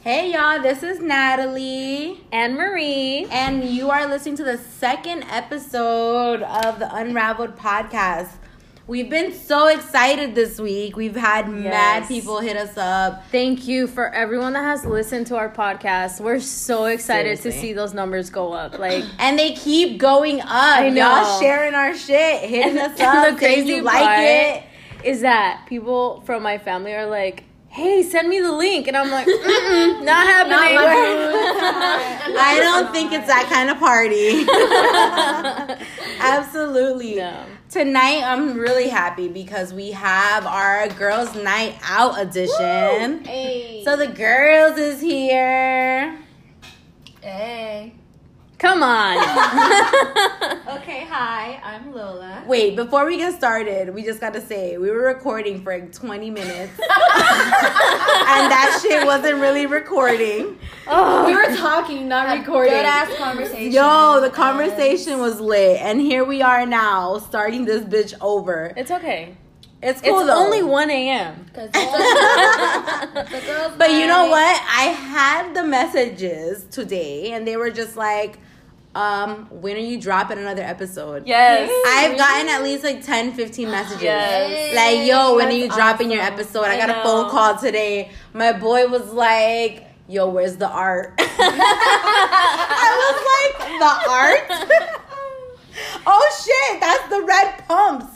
Hey y'all, this is Natalie. And Marie. And you are listening to the second episode of the Unraveled podcast. We've been so excited this week. We've had mad people hit us up. Thank you for everyone that has listened to our podcast. We're so excited to see those numbers go up. Like, And they keep going up. I know. Y'all sharing our shit, hitting us and up, the crazy you like it. is that people from my family are like, "Hey, send me the link," and I'm like, Mm-mm, "Not happening." I don't think it's that kind of party. Absolutely. No. Tonight, I'm really happy because we have our Girls' Night Out edition. Hey. So the girls is here. hey. Come on. Okay, hi, I'm Lola. Wait, before we get started, we just got to say we were recording for like 20 minutes. and that shit wasn't really recording. Oh, We were talking, not recording. Good ass conversation. Yo, the conversation was lit. And here we are now, starting this bitch over. it's okay. It's cool It's though. only one a.m. Cause But you know what? I had the messages today, and they were just like, um, when are you dropping another episode? Yes. I've gotten at least like 10, 15 messages. Yes. Like, yo, when are you That's dropping your episode? I, I got a phone call today. My boy was like, yo, where's the art? I was like, the art? oh shit, that's the red pumps.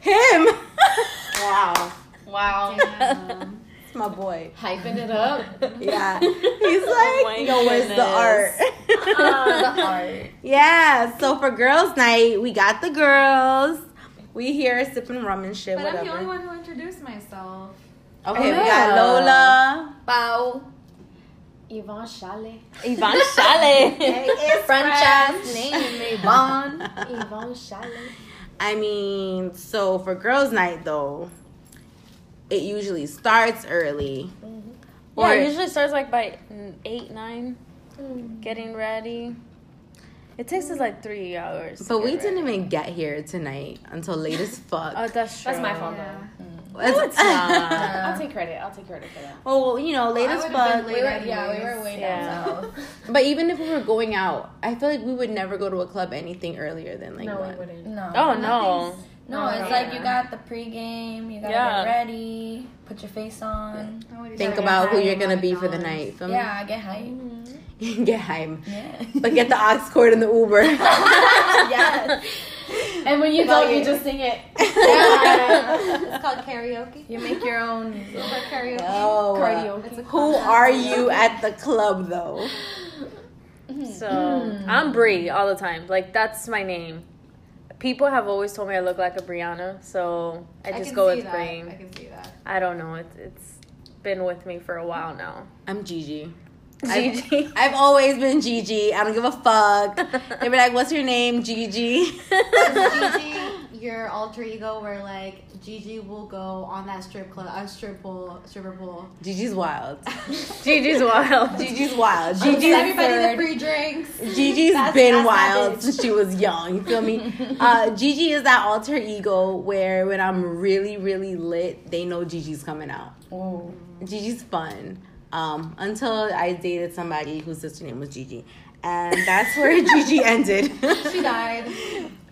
Him. wow. Wow. It's my boy. Hyping it up. Yeah. He's oh like, my yo, where's the art? Uh, the art. yeah, so for girls' night, we got the girls. We here sipping rum and shit, But whatever. I'm the only one who introduced myself. Okay, we Oh, got yeah. Lola. Bow. Yvonne Chalet. Yvonne Chalet. it's French ass name, Yvonne. Yvonne Chalet. I mean, so for girls' night though, it usually starts early. Yeah, Or- it usually starts like by mm, eight, nine. Getting ready. It takes us like three hours. But we get didn't ready. even get here tonight until late as fuck. Oh, that's true. That's my fault, Yeah. though. It's- it's not. I'll take credit. I'll take credit for that. well, you know, late I as fuck. late. We were, yeah, we were way Yeah. down south. But even if we were going out, I feel like we would never go to a club anything earlier than like no, one. we wouldn't. No. Oh no. No, No, it's no. like you got the pregame, you gotta Yeah. get ready, put your face on. Nobody's Think about who you're gonna be for the McDonald's. night. Feel me? Yeah, get hype. Mm-hmm. get hype. Yeah. But get the aux cord in the Uber. yes. And when you don't, you just sing it. It's called karaoke. You make your own It's karaoke. oh, uh, cardio. It's a who concept. are you at the club though? Mm-hmm. So I'm Brie all the time. Like that's my name. People have always told me I look like a Brianna, so I just can go with that. Brie. I can see that. I don't know. It's it's been with me for a while now. I'm Gigi. Gigi. I've, I've always been Gigi. I don't give a fuck. They be like, "What's your name, Gigi?" Is Gigi your alter ego where like Gigi will go on that strip club, a strip pool, stripper pool. Gigi's wild. Gigi's wild. Gigi's wild. Gigi's everybody the free drinks. Gigi's That's- been that's wild since she was young. You feel me? Uh, Gigi is that alter ego where when I'm really, really lit, they know Gigi's coming out. Oh. Gigi's fun. Um, until I dated somebody whose sister name was Gigi. And that's where Gigi ended. She died.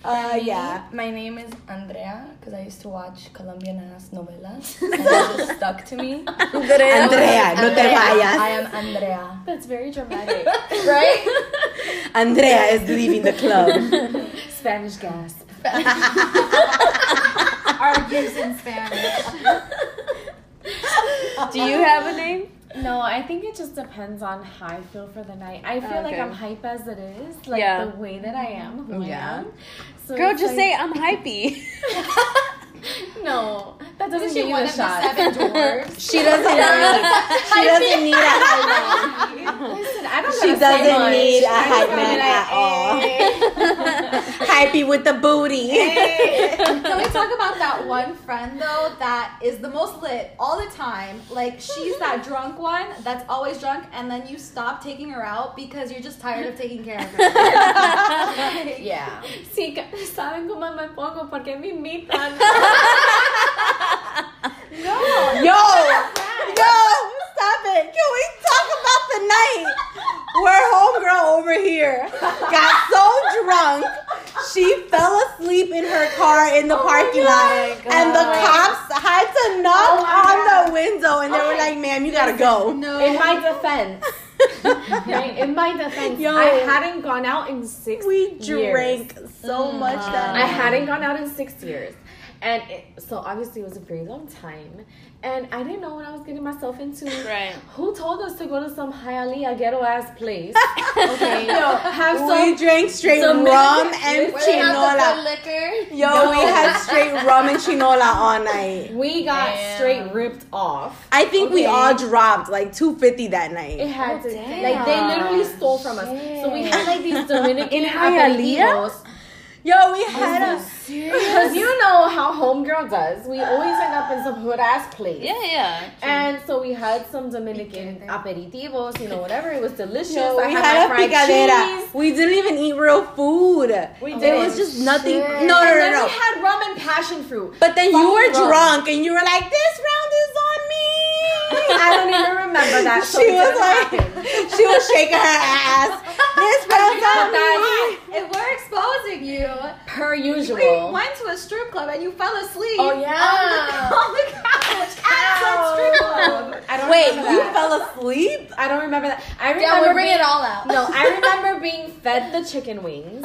Uh, yeah. My name is Andrea because I used to watch Colombian ass novelas. and it just stuck to me. Andrea, no te I am Andrea. That's very dramatic. Right? Andrea is leaving the club. Spanish gasp. Argues in Spanish. Do you have a name? No, I think it just depends on how I feel for the night. I feel like I'm hype as it is, like Yeah. the way that I am, who Yeah. I am. So Girl, just like- say I'm hypey. no. That doesn't Is give she you a shot. seven dwarfs? She doesn't need. She doesn't need a hype man. Listen, I don't She gotta say doesn't much. need a I just hype man be at all. "Hey." Hypey with the booty. Can we talk about that one friend though that is the most lit all the time? Like she's that drunk one that's always drunk, and then you stop taking her out because you're just tired of taking care of her. Yeah. Sí, saben cómo me pongo porque me no. Yo. Yo. Stop it. Can we talk about the night where homegirl over here got so drunk she fell asleep in her car in the oh parking lot, God. and the cops had to knock oh on God. the window, and they oh were like, "Ma'am, you gotta go." No, in my defense. right? In my defense, Yo, I hadn't gone out in six. We years. drank so mm. much that I hadn't gone out in six years. And it, so obviously it was a very long time. And I didn't know what I was getting myself into. Right. Who told us to go to some Hialeah ghetto ass place? Okay. Yo, have We some drank straight Dominican- rum and Where they have the chinola. liquor. Yo, we had straight rum and chinola all night. we got Damn. straight ripped off. I think we all dropped like 250 that night. It night. had oh, to damn. like they literally stole from us. So we had like these Dominican In Hialeah? Yo, we had a Because you know how homegirl does. We always end up in some hood ass place. Yeah, yeah. And so we had some Dominican aperitivos, you know, whatever. It was delicious. Yo, I we had, had a fried picadera. cheese. We didn't even eat real food. We did. It was just nothing. Shit. No, no, no, no. we had rum and passion fruit. But then you were rum. drunk and you were like, "This round is on me." I don't even remember that. So she was like, happen. she was shaking her ass. This round's on me. If we're exposing you, Per we usual. went to a strip club and you fell asleep. Oh, yeah. On the, on the couch at some strip club. I don't Wait, you that. fell asleep? I don't remember that. I remember Yeah, we're bringing being, it all out. No, I remember being fed the chicken wings.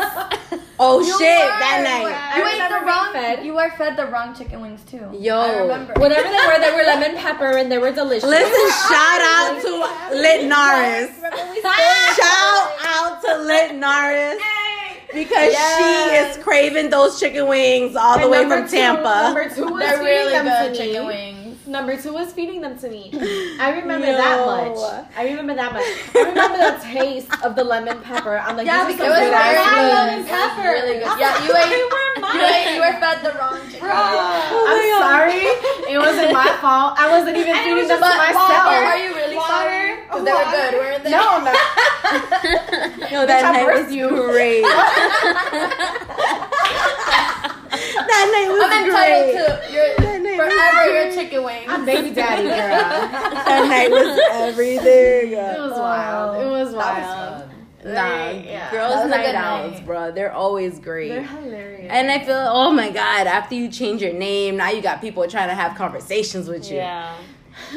Oh You shit, were. that night. You I ate the wrong. fed. You were fed the wrong chicken wings too. Yo. I remember. Whatever they were, they were lemon pepper and they were delicious. Listen, shout out to Lit Naris. Shout out to Lit Naris. Because Yes. she is craving those chicken wings all the way number from two- Tampa. Number two was They're really good chicken wings. Number two was feeding them to me. I remember Yo. that much. I remember that much. I remember the taste of the lemon pepper. I'm like, Yeah, these because are some it was good very ass good. wings. lemon pepper. Really good. Yeah, you ate. They were You ate. You were fed the wrong chicken. Bro. I'm sorry. It wasn't my fault. I wasn't even And feeding them to But myself. are you really Water. sorry? Because they were Water. good, weren't they? No, I'm not. No, that night was you. great. that night was I'm entitled great. to your That night was forever your chicken wings. I'm baby daddy, girl. That night was everything. It was wild. It was wild. Nah, Yeah. girls' That was a night good outs, night. bro. They're always great. They're hilarious. and I feel, oh my god, after you change your name, now you got people trying to have conversations with you. Yeah.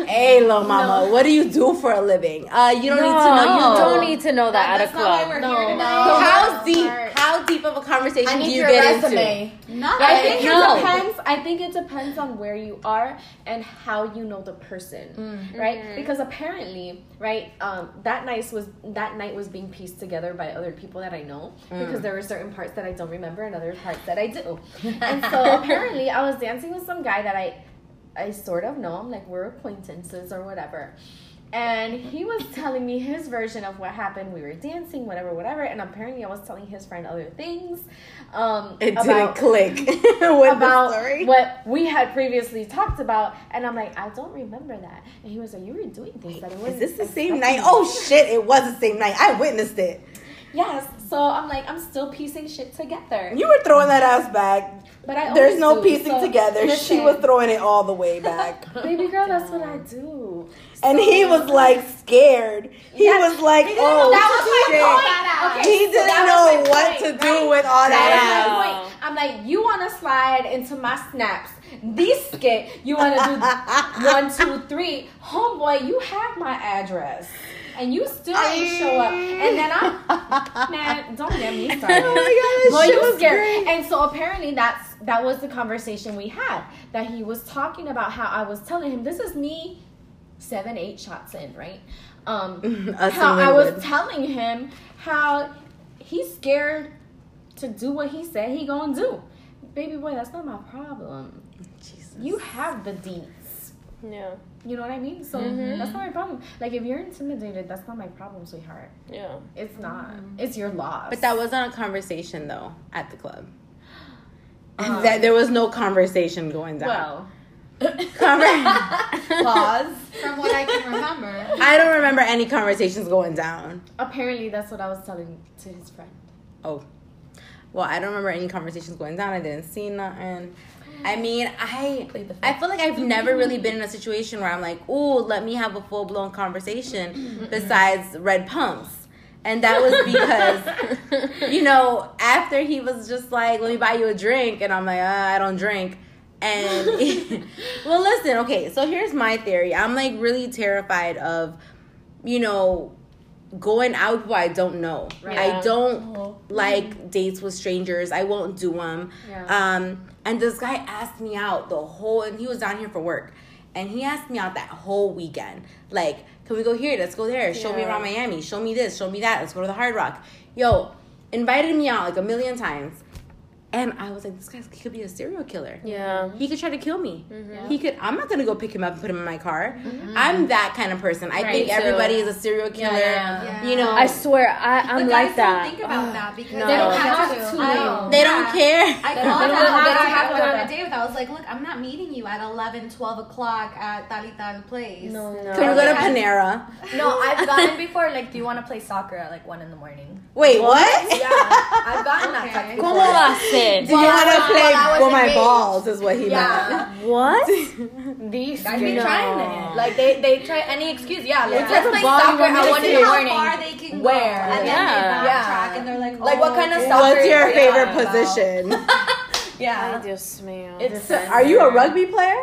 Hey, little mama, what do you do for a living? Uh, you don't need to know. You don't need to know that, That's at a not why club. we're No. here No. How deep? Smart. How deep of a conversation I do you your get resume. Not I think No. it depends. I think it depends on where you are and how you know the person, mm. right? Mm-hmm. Because apparently, right, um, that night was that night was being pieced together by other people that I know because mm. there were certain parts that I don't remember and other parts that I do. Oh. and so apparently, I was dancing with some guy that I, I sort of know. I'm like we're acquaintances or whatever. And he was telling me his version of what happened. We were dancing, whatever, whatever. And apparently, I was telling his friend other things. Um, It didn't about- click with the about what we had previously talked about, and I'm like, I don't remember that. And he was like, You were doing things that I Is wasn't. this the same night? Oh shit! It was the same night. I witnessed it. Yes. So I'm like, I'm still piecing shit together, You were throwing that ass back. but I There's no do, piecing so together. She was throwing it all the way back. Baby girl, that's what I do. And So- he was like scared. He Yes. was like, "Oh that was my shit!" point. Okay, he didn't that know what point, to right? do with all That that was ass. my point. I'm like, you want to slide into my snaps. This skit, you want to do one, two, three. Homeboy, you have my address. And you still ain't show up. And then I, man, don't get me started. Oh my god, this Boy, you was scared. great. And so apparently that's that was the conversation we had. That he was talking about how I was telling him this is me seven, eight shots in, right? Um how I was Linwood. telling him how he's scared to do what he said he gonna do. Baby boy, that's not my problem. Jesus. You have the deeds. Yeah. You know what I mean? So Mm-hmm. that's not my problem. Like if you're intimidated, that's not my problem, sweetheart. Yeah. It's not. It's your loss. But that wasn't a conversation though at the club. Um, that there was no conversation going down. well. Conver- Pause. From what I can remember. I don't remember any conversations going down. Apparently, that's what I was telling to his friend. Oh. Well, I don't remember any conversations going down. I didn't see nothing. I mean, I Plead the fifth. I feel like I've never really been in a situation where I'm like, oh, let me have a full blown conversation." Besides red pumps, And that was because, you know, after he was just like, let me buy you a drink. And I'm like, uh, I don't drink. And, well, listen, okay, so here's my theory. I'm like really terrified of, you know, going out with people I don't know. Right. I don't Oh. like dates with strangers. I won't do them. Yeah. Um, and this guy asked me out the whole, and he was down here for work, and he asked me out that whole weekend. Like, can we go here? Let's go there. Show me Yeah. around Miami. Show me this. Show me that. Let's go to the Hard Rock. Yo, invited me out like a million times, and I was like, this guy he could be a serial killer. Yeah. He could try to kill me. Mm-hmm. He could. I'm not gonna go pick him up and put him in my car. I'm that kind of person. I Right, think too. everybody is a serial killer. yeah. Yeah. You know, I swear, I, I'm But like guys that. don't think about that because no. they don't have, don't to. to. They don't care. I don't- called they that don't- guy they don't I have to on a date with. I was like, look, I'm not meeting you at 11, 12 o'clock at tal y tal place. No. No. Can we go to Panera? No, I've gotten before. Like, do you want to play soccer at like one in the morning? Wait, what? Yeah, I've gotten that Okay. text ¿Cómo before. va a ser? Do you want to play well, I was with my engaged. balls? Is what he Yeah, What? These guys be No. trying it. Like they they try any excuse. Yeah, like, What let's type play ball you soccer want to one in see? the how morning. far they can Where? go, and Yeah. they backtrack, Yeah. and they're like, Like, oh, what kind of okay. soccer What's your favorite position? Ay, Yeah, Dios mío. it's Are you a rugby player?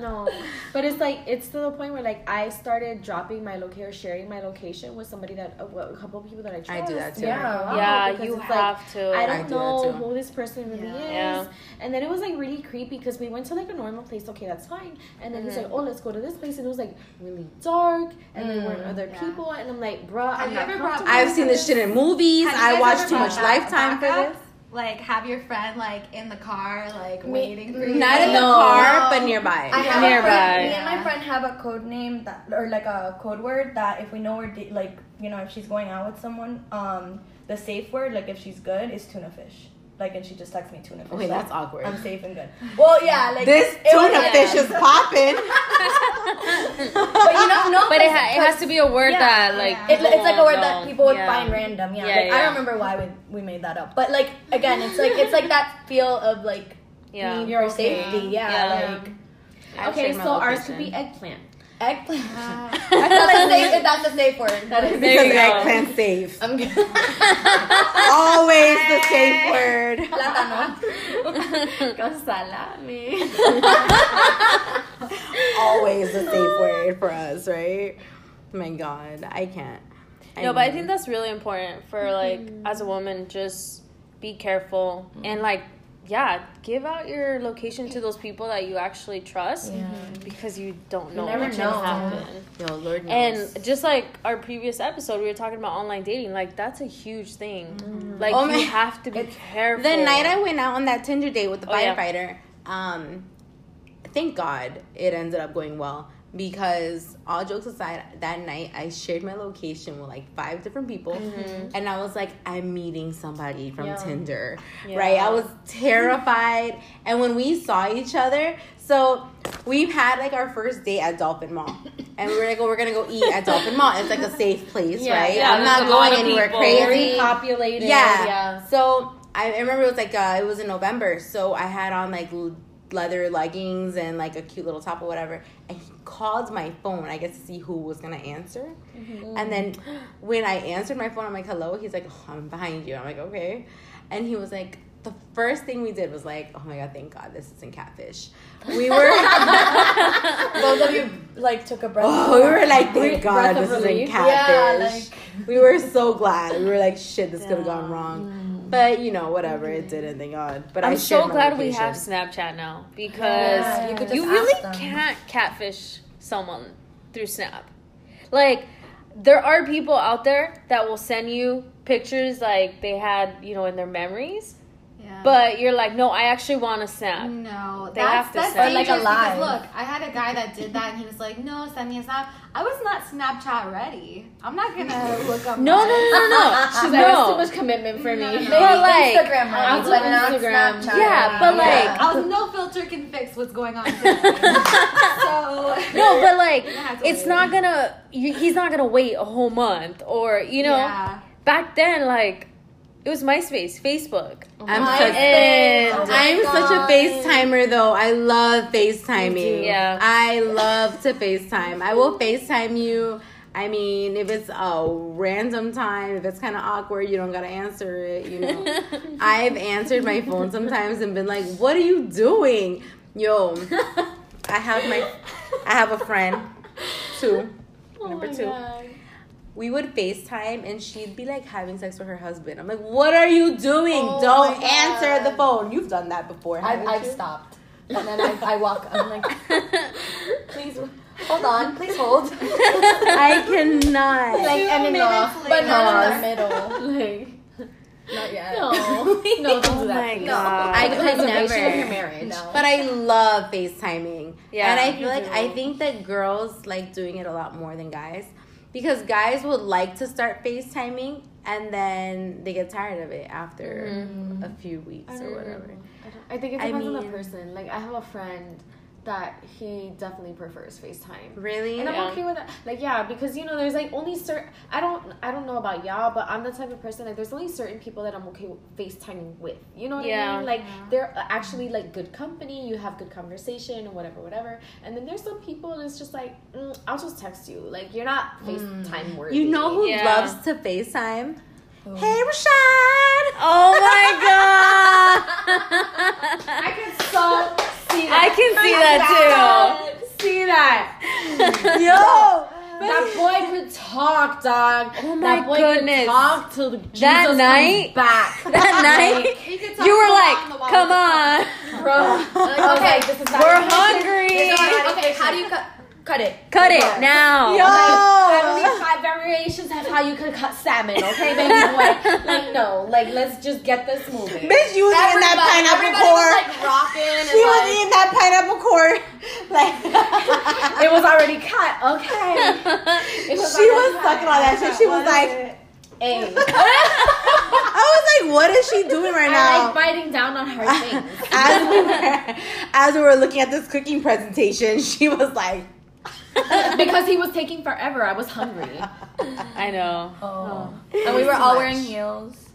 No, but it's like it's to the point where like I started dropping my location or sharing my location with somebody that a, a couple of people that I trust. I do that too. Yeah. Yeah, because you it's like, have to. I I don't do know who this person really is. Yeah. And then it was like really creepy because we went to like a normal place. Okay, that's fine. And then he's Mm-hmm. like, oh, let's go to this place. And it was like really dark. And there Mm, weren't other yeah. people. And I'm like, bruh, Have I'm you not ever brought- comfortable I've seen this shit in movies. I guys watch too much Lifetime for this. Like, have your friend like in the car, like Me- waiting for you. Not in the No. car, but nearby. I have Nearby. friend. Me and my friend have a code name that, or like a code word that if we know we're da- like, you know, if she's going out with someone, um, the safe word, like if she's good, is tuna fish. Like, and she just texts me tuna fish. Okay, like, that's awkward. I'm safe and good. Well, yeah, like This it tuna like- fish is popping. But you know, no, But it, ha- it has to be a word Yeah. that like Yeah. It, it's like a word no, that people would yeah. find random. Yeah, Yeah, like, I yeah. don't remember why we, we made that up, but like again, it's like it's like that feel of like Yeah. your okay. safety. Yeah, Yeah. like I Okay, so ours could be eggplant. Eggplant. Uh, I feel like safe, that's a safe word. That is. There you because go. eggplant safe. I'm good. Always the safe word. Plátano. Con salami. Always the safe word for us, right? My God, I can't. No, but I think that's really important for like as a woman, just be careful and like yeah, give out your location to those people that you actually trust because you don't know never what's gonna know. happen. Yo, Lord knows. And just like our previous episode, we were talking about online dating. Like that's a huge thing. Like Oh you my- have to be careful. The night I went out on that Tinder date with the Oh, yeah. firefighter, um, thank God it ended up going well because all jokes aside, that night I shared my location with like five different people, and I was like, I'm meeting somebody from Yeah. Tinder, Yeah. right? I was terrified, and when we saw each other, so we've had like our first date at Dolphin Mall, and we were like, oh, we're gonna go eat at Dolphin Mall. It's like a safe place, Yeah, right? yeah, I'm not going anywhere people. crazy. Very populated. Yeah. Yeah. So I remember it was like uh, it was in November, so I had on like leather leggings and like a cute little top or whatever. And he called my phone, I guess to see who was gonna answer. And then when I answered my phone, I'm like, "Hello." He's like, oh, "I'm behind you." I'm like, "Okay." And he was like. The first thing we did was like, oh my god, thank God this isn't catfish. We were, Both of you like took a breath. oh, we were like, thank Breath God of this isn't catfish. Yeah, like... we were so glad. We were like, shit, this could have gone Yeah. Wrong. But you know, whatever, it didn't. Thank God. But I I'm shared so my glad we have Snapchat now because Yeah, you you, could just really them. can't catfish someone through Snap. Like, there are people out there that will send you pictures like they had, you know, in their memories, yeah. but you're like, no, I actually want to snap. No, They that's have to that's send- Like a dangerous because lie. look, I had a guy that did that and he was like, "No, send me a snap." I was not Snapchat ready. I'm not gonna look up. No, no, no, no, no. She's like, it's too much commitment for me. No, no, no. But like, Instagram I'll ready, do but not Instagram. Snapchat. Yeah, but ready. like- I was no filter can fix what's going on. today. so no, but like, I had to it's wait. not gonna. You, he's not gonna wait a whole month, or you know, Yeah. back then, like, it was MySpace, Facebook. I'm My such, And- Oh my I'm such a God. FaceTimer though. I love FaceTiming. Yeah. I love to FaceTime. I will FaceTime you. I mean, if it's a random time, if it's kind of awkward, you don't gotta answer it. You know, I've answered my phone sometimes and been like, "What are you doing?" Yo, I have my, I have a friend, two, Oh number my two. God. We would FaceTime and she'd be like having sex with her husband. I'm like, "What are you doing? Oh don't answer the phone." You've done that before. I've, I've you? stopped. And then I, I walk. I'm like, please hold on, please hold. I cannot. like, Two and minutes later. but not in the middle. Like, Not yet. no, no, don't do Oh that. my please. god. I could never. your marriage. No. But I love FaceTiming. Yeah, And I feel like too. I think that girls like doing it a lot more than guys. Because guys would like to start FaceTiming and then they get tired of it after mm. a few weeks or whatever. I, I think it I depends on the person. Like I have a friend that he definitely prefers FaceTime. Really? And I'm Yeah. okay with that. Like yeah, because you know there's like only certain I don't I don't know about y'all, but I'm the type of person like there's only certain people that I'm okay with FaceTiming with. You know what I Yeah. mean? Like they're actually like good company, you have good conversation or whatever, whatever. And then there's some people and it's just like mm, I'll just text you. Like you're not FaceTime worthy. You know who Yeah. loves to FaceTime? Hey, Rashad! Oh my god! I can so see I can see that too. See that. Yo! That boy could talk, dog. Oh my that boy goodness. could talk till the Jesus That night? back. That night, You, were like, "Come on, bro. I like, this is we're hungry. okay, how do you cut? Cut it. Cut it now." Yo! I only have five variations of how you could cut salmon, okay, baby boy? Like, no, like, let's just get this moving. Bitch, you was eating that pineapple everybody core. was like rocking she was like, eating that pineapple core. Like, It was already cut, okay. It she was already sucking cut. on that shit. She was like, Hey, I was like, what is she doing right I now? like biting down on her things. as we were as we were looking at this cooking presentation, she was like, because he was taking forever. I was hungry. I know. oh. And we were all wearing heels.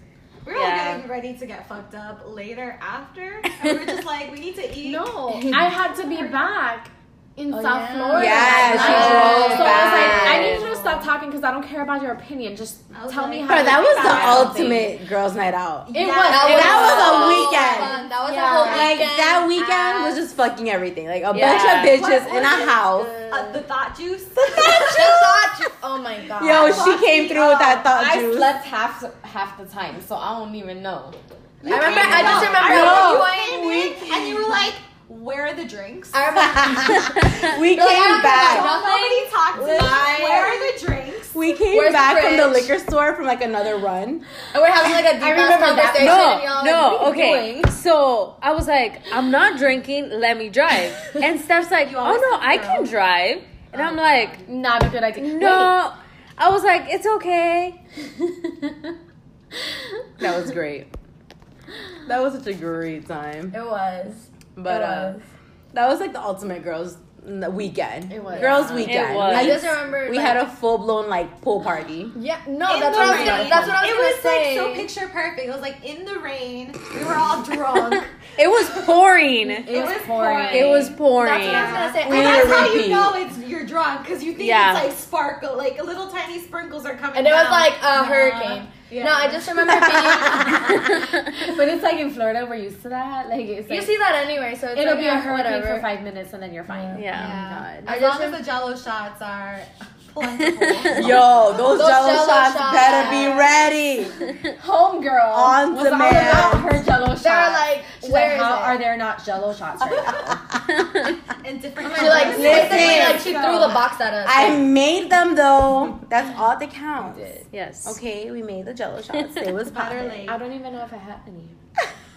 We were Yeah. all getting ready to get fucked up later after. And we were just like, we need to eat. No, I had to be back in Oh, South yeah. Florida. Yeah, she drove So I was like. I need you to stop talking because I don't care about your opinion. Just I was tell me how. "Bro, that was the something." ultimate girls' night out." It Yeah, was. that it that was a so weekend. fun. That was Yeah. a whole weekend. Like that weekend was just fucking everything. Like a Yeah. bunch of bitches What in a house. Uh, the thought juice. The thought ju- Oh my god. Yo, she came through with that thought juice. I juice. slept half half the time, so I don't even know. I remember. I just remember I you know. went. and you were like, where are the drinks? I remember. we You're like, came oh, don't back. Nobody talked to me. Where are the drinks? We came Where's the back from the liquor store from like another run. And we're having like a deep I ass remember that. conversation. and No, y'all no, like, what are okay. doing? So I was like, I'm not drinking. Let me drive. And Steph's like, Oh no, I can drive. And I'm oh, like, Not a good idea. No. I was like, it's okay. That was great. That was such a great time. It was. But it uh, that was like the ultimate girls weekend. It was. Girls Yeah. weekend. It was. I just remember. we like, had a full blown like pool party. Yeah. No, In that's the what I was gonna. That's what I was it gonna was say. like so picture perfect. It was like in the rain. We were all drunk. It was pouring. It, It was was pouring. pouring. It was pouring. That's what I was gonna say. We And that's how How you know it's you're drunk because you think Yeah. it's like sparkle, like little tiny sprinkles are coming. And it was like a Nah. hurricane. Yeah. No, I just remember being. but it's like in Florida, we're used to that. Like it's you like, see that anyway, so it's it'll like, be a yeah, hurricane whatever. for five minutes and then you're fine. Yeah. Oh yeah. I As just long rem- as the Jello shots are plentiful. Yo, those, Those jello, Jell-O shots, shots. better be ready. Homegirl On was all demand. about her Jello shots. They're like, She's where like, is how it? are there not Jello shots right now? and different. She like colors. Listen. like she threw the box at us. I made them though. That's all that counts. Yes. Okay, we made the jello shots. It was Better poppin'. late. I don't even know if I had any.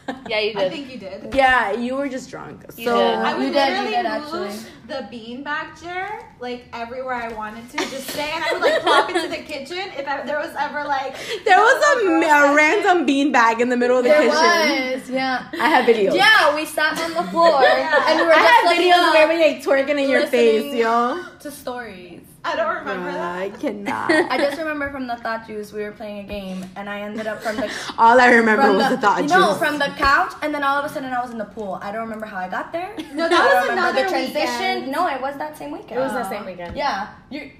Yeah, you did. I think you did. Yeah, you were just drunk. You so did. I would You did, you literally did, move the beanbag chair like everywhere I wanted to, just stay, and I would like plop into the kitchen if I, there was ever like there was a, girl a random bean bag in the middle of the there kitchen. was, yeah. I have videos. Yeah, we sat on the floor Yeah. and we were I just have like, videos uh, of everybody like twerking in your face, listening. yo. to stories. I don't remember Bruh, that. I cannot. I just remember from the thought juice we were playing a game and I ended up from the All I remember was the, the thought you juice. know from the couch and then all of a sudden I was in the pool. I don't remember how I got there. No, I that was another the transition. weekend. No, it was that same weekend. It was the same weekend. Yeah, you.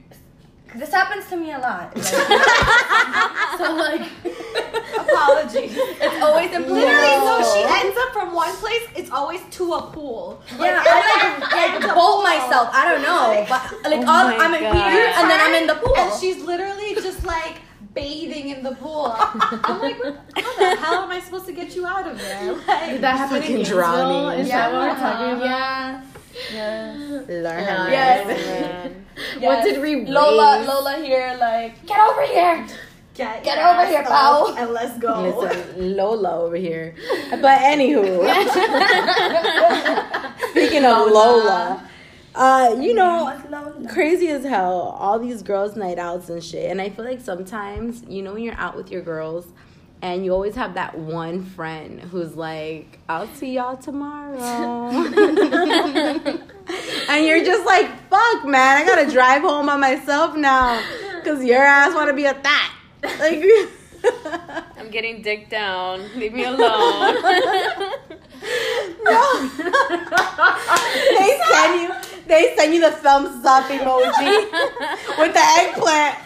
This happens to me a lot. Like, so like, Apologies. it's always in Literally, pools. so she ends up from one place. It's always to a pool. Yeah, I like, like bolt myself. I don't know, but like Oh all, my I'm in God. here and then I'm in the pool. And she's literally just like bathing in the pool. I'm like, how the hell am I supposed to get you out of there? Like, Did that happen in Fucking Gainesville? drowning. Is that what we're talking about? Yeah. Yes. Learn Yeah. how Yes. Man. What did we Lola, raise? Lola here, like, get over here. get, Get over here, up pal. and let's go. Listen, Lola over here. But anywho, speaking of Lola, uh, you know, crazy as hell. All these girls' night outs and shit. And I feel like sometimes, you know, when you're out with your girls, and you always have that one friend who's like, "I'll see y'all tomorrow," and you're just like, "Fuck, man, I gotta drive home by myself now, cause your ass want to be a that." Like, I'm getting dick down. Leave me alone. No. they send you they send you the thumbs up emoji with the eggplant.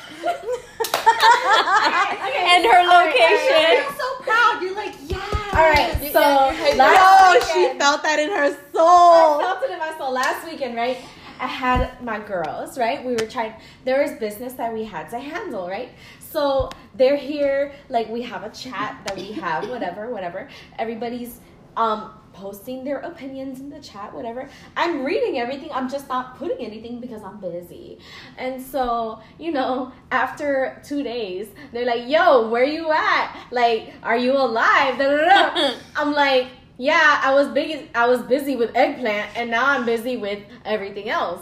And her location. You're so proud. You're like, yeah. All right, so Oh, last she felt that in her soul. I felt it in my soul. Last weekend, right? I had my girls, right? We were trying. There was business that we had to handle, right? So they're here. Like we have a chat that we have, whatever, whatever. Everybody's um posting their opinions in the chat, whatever. I'm reading everything. I'm just not putting anything because I'm busy. And so, you know, after two days, they're like, "Yo, where you at? Like, are you alive?" Da, da, da. I'm like, "Yeah, I was big. I was busy with eggplant, and now I'm busy with everything else."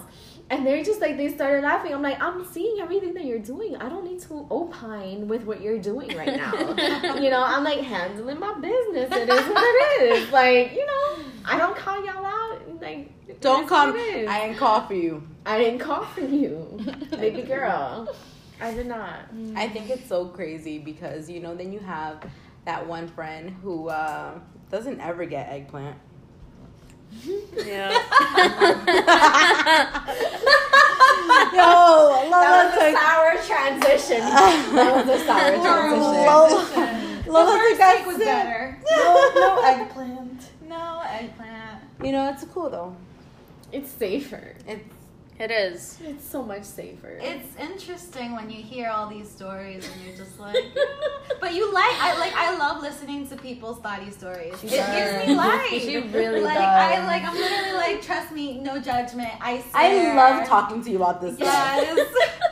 And they're just like they started laughing. I'm like, I'm seeing everything that you're doing. I don't need to opine with what you're doing right now. you know, I'm like handling my business. It is what it is. Like, you know, I don't call y'all out. Like, Don't is come. what it is. I ain't call for you. I didn't call for you, baby girl. I did not. I think it's so crazy because you know then you have that one friend who uh, doesn't ever get eggplant. Yeah. Yo, Lola That was a took sour transition. that was a sour transition. Lola, Lola the took first that was sip. better. No, no eggplant. No eggplant. You know it's cool though. It's safer. It's It is. It's so much safer. It's interesting when you hear all these stories and you're just like, but you like I like I love listening to people's thoughty stories. it gives me life. She really like does. I like I'm literally like trust me, no judgment. I swear. I love talking to you about this. stuff. Yes.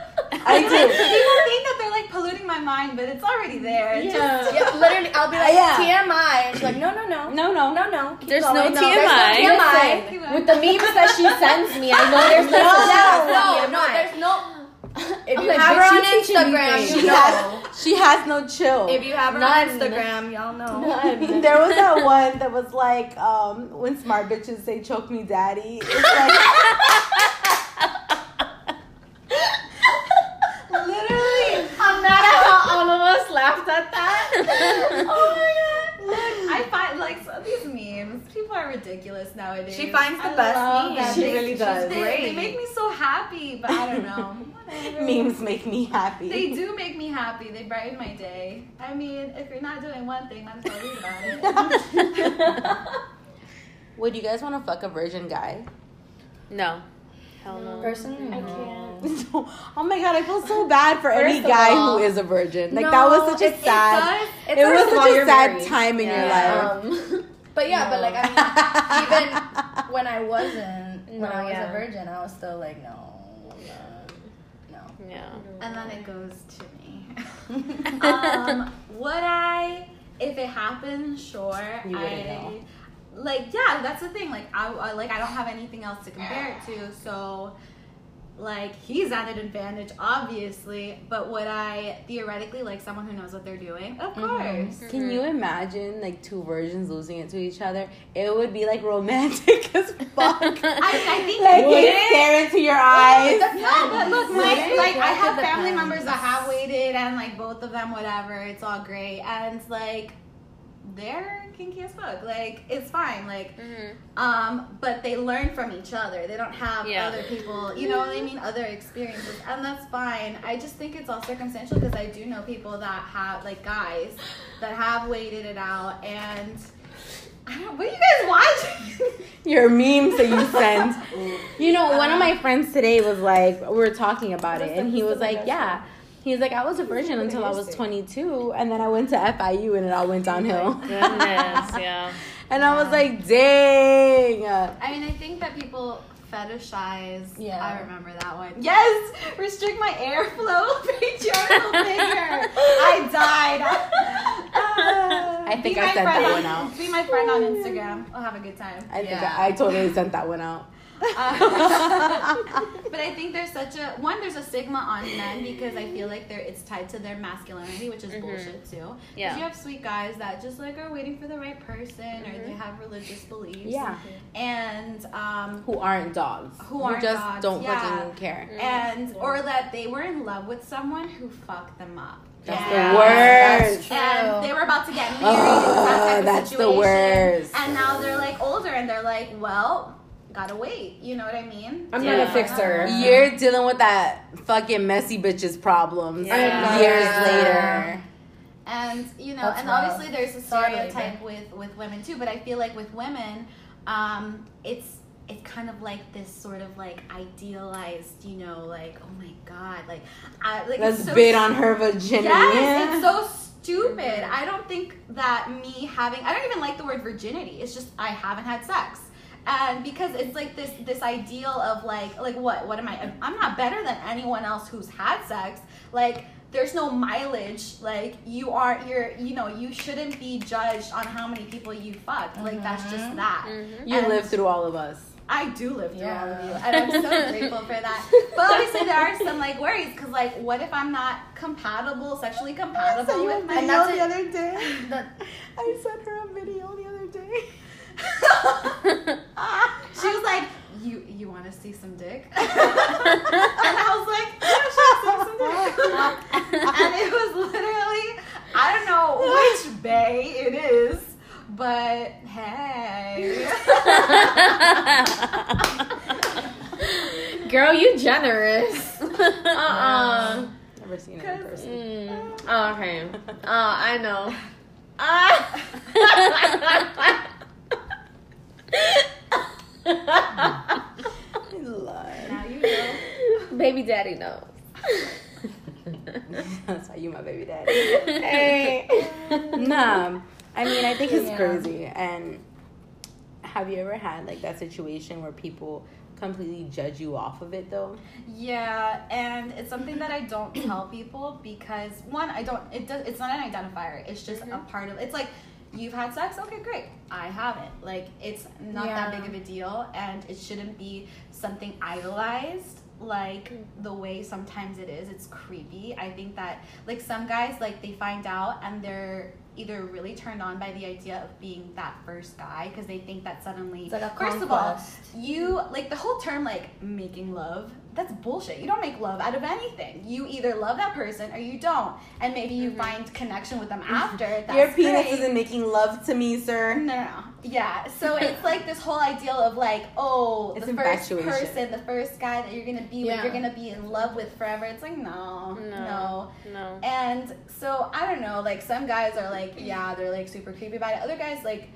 I do. People think that they're like polluting my mind, but it's already there. It yeah. Yeah, literally, I'll be like, Yeah. TMI. And she's like, no, no, no. No, no, No, no. keep There's going. no There's TMI. no Listen, TMI. with the memes that she sends me, I know there's no, No, no, no, TMI. there's no. If you like, have bitch, her you on Instagram, you She know. has, she has no chill. If you have her None. on Instagram, y'all know. None. there was that one that was like, um, when smart bitches say choke me daddy. It's like Literally. I'm mad at how all of us laughed at that. Oh my god. Look, I find like so these memes. People are ridiculous nowadays. She finds the I best memes. that. She really does. They, Great. they make me so happy, but I don't know. Memes make me happy. They do make me happy. They brighten my day. I mean, if you're not doing one thing, might as well read about it. Would you guys want to fuck a virgin guy? No. Hell no. Personally, I can't. oh my god, I feel so bad for any First of guy all- who is a virgin. Like that was such a it- it sad. does- It, was first of all, such a sad married. time in your life. Um, But yeah, but like I mean, even when I wasn't, when I was yeah. a virgin, I was still like, no, no. Yeah. and then it goes to me. um, would I, if it happened, sure. You I, know. Like, yeah, that's the thing. Like, I, I like I don't have anything else to compare it to, so. Like he's at an advantage, obviously, but would I theoretically like someone who knows what they're doing? Of mm-hmm. course. Can you imagine like two virgins losing it to each other? It would be like romantic as fuck. I, I think like you stare into your oh, eyes. No, but look, my, like? I have family members that have waited, and like both of them, whatever, it's all great, and like they're kinky as fuck. Like it's fine. Like Mhm. um, but they learn from each other. They don't have Yeah. other people, you know what I mean, other experiences, and that's fine. I just think it's all circumstantial because I do know people that have like guys that have waited it out, and I don't. What are you guys watching? Your memes that you send. You know, one of my friends today was like, we were talking about it, and he was like, yeah. He was like, I was a virgin until I was 22, and then I went to FIU, and it all went downhill. Goodness, yeah. And I was like, dang. I mean, I think that people fetishize. Yeah. I remember that one. Yes, restrict my airflow, patriarchal figure. I died. Uh, I think I my sent that on- one out. Be my friend on Instagram. We'll have a good time. I think Yeah. I, I totally sent that one out. Uh, but I think there's such a one. There's a stigma on men because I feel like they're it's tied to their masculinity, which is bullshit too. Yeah. you have sweet guys that just like are waiting for the right person, or they have religious beliefs. Yeah. and um, Who aren't dogs. Who aren't just dogs, don't yeah. fucking care. and or that they were in love with someone who fucked them up. That's Yeah. the worst. And they were about to get married. Oh, that type of that's the worst. And now they're like older, and they're like, well, gotta wait. You know what I mean? I'm Yeah. not a fixer. You're dealing with that fucking messy bitches problems Yeah. years Yeah. later. And you know, That's and rough. obviously there's a Sorry, stereotype with with women too. But I feel like with women, um, it's it's kind of like this sort of like idealized, you know, like oh my god, like I like Let's so bid on her virginity. Yes, it's so stupid. I don't think that me having I don't even like the word virginity. It's just I haven't had sex. And because it's like this this ideal of like like what what am I I'm not better than anyone else who's had sex. Like there's no mileage. Like you are you're you know, you shouldn't be judged on how many people you fucked. Like that's just mm-hmm. that. Mm-hmm. you And- live through all of us. I do live through all of you, and I'm so grateful for that. But obviously, there are some like worries because, like, what if I'm not compatible, sexually compatible with my? And that's the other day. The- I sent her a video the other day. she was like, "You you want to see some dick?" and I was like, "Yeah, sure, see some dick." and it was literally, I don't know which bay it is, but hey. Girl, you generous. Uh-uh. Never seen it in person. Mm. Oh, okay. Oh, I know. Ah. Now you know. Baby daddy knows. That's why you my baby daddy. Hey. nah, I mean, I think it's Yeah. crazy. And have you ever had like that situation where people completely judge you off of it though? Yeah, and it's something that I don't tell people because one, I don't. It does. It's not an identifier. It's just a mm-hmm. part of. It's like you've had sex. Okay, great. I haven't. Like it's not that big of a deal, and it shouldn't be something idolized like the way sometimes it is. It's creepy. I think that like some guys like they find out and they're either really turned on by the idea of being that first guy because they think that suddenly like first of all you like the whole term like making love that's bullshit you don't make love out of anything you either love that person or you don't and maybe you mm-hmm. find connection with them mm-hmm. after that's Your penis great. isn't making love to me, sir. no, no, no. Yeah. So it's like this whole ideal of like, oh, It's the first person, the first guy that you're gonna be with, you're gonna be in love with forever. It's like no, no. No. No. And so I don't know. Like some guys are like, yeah, they're like super creepy about it. Other guys like,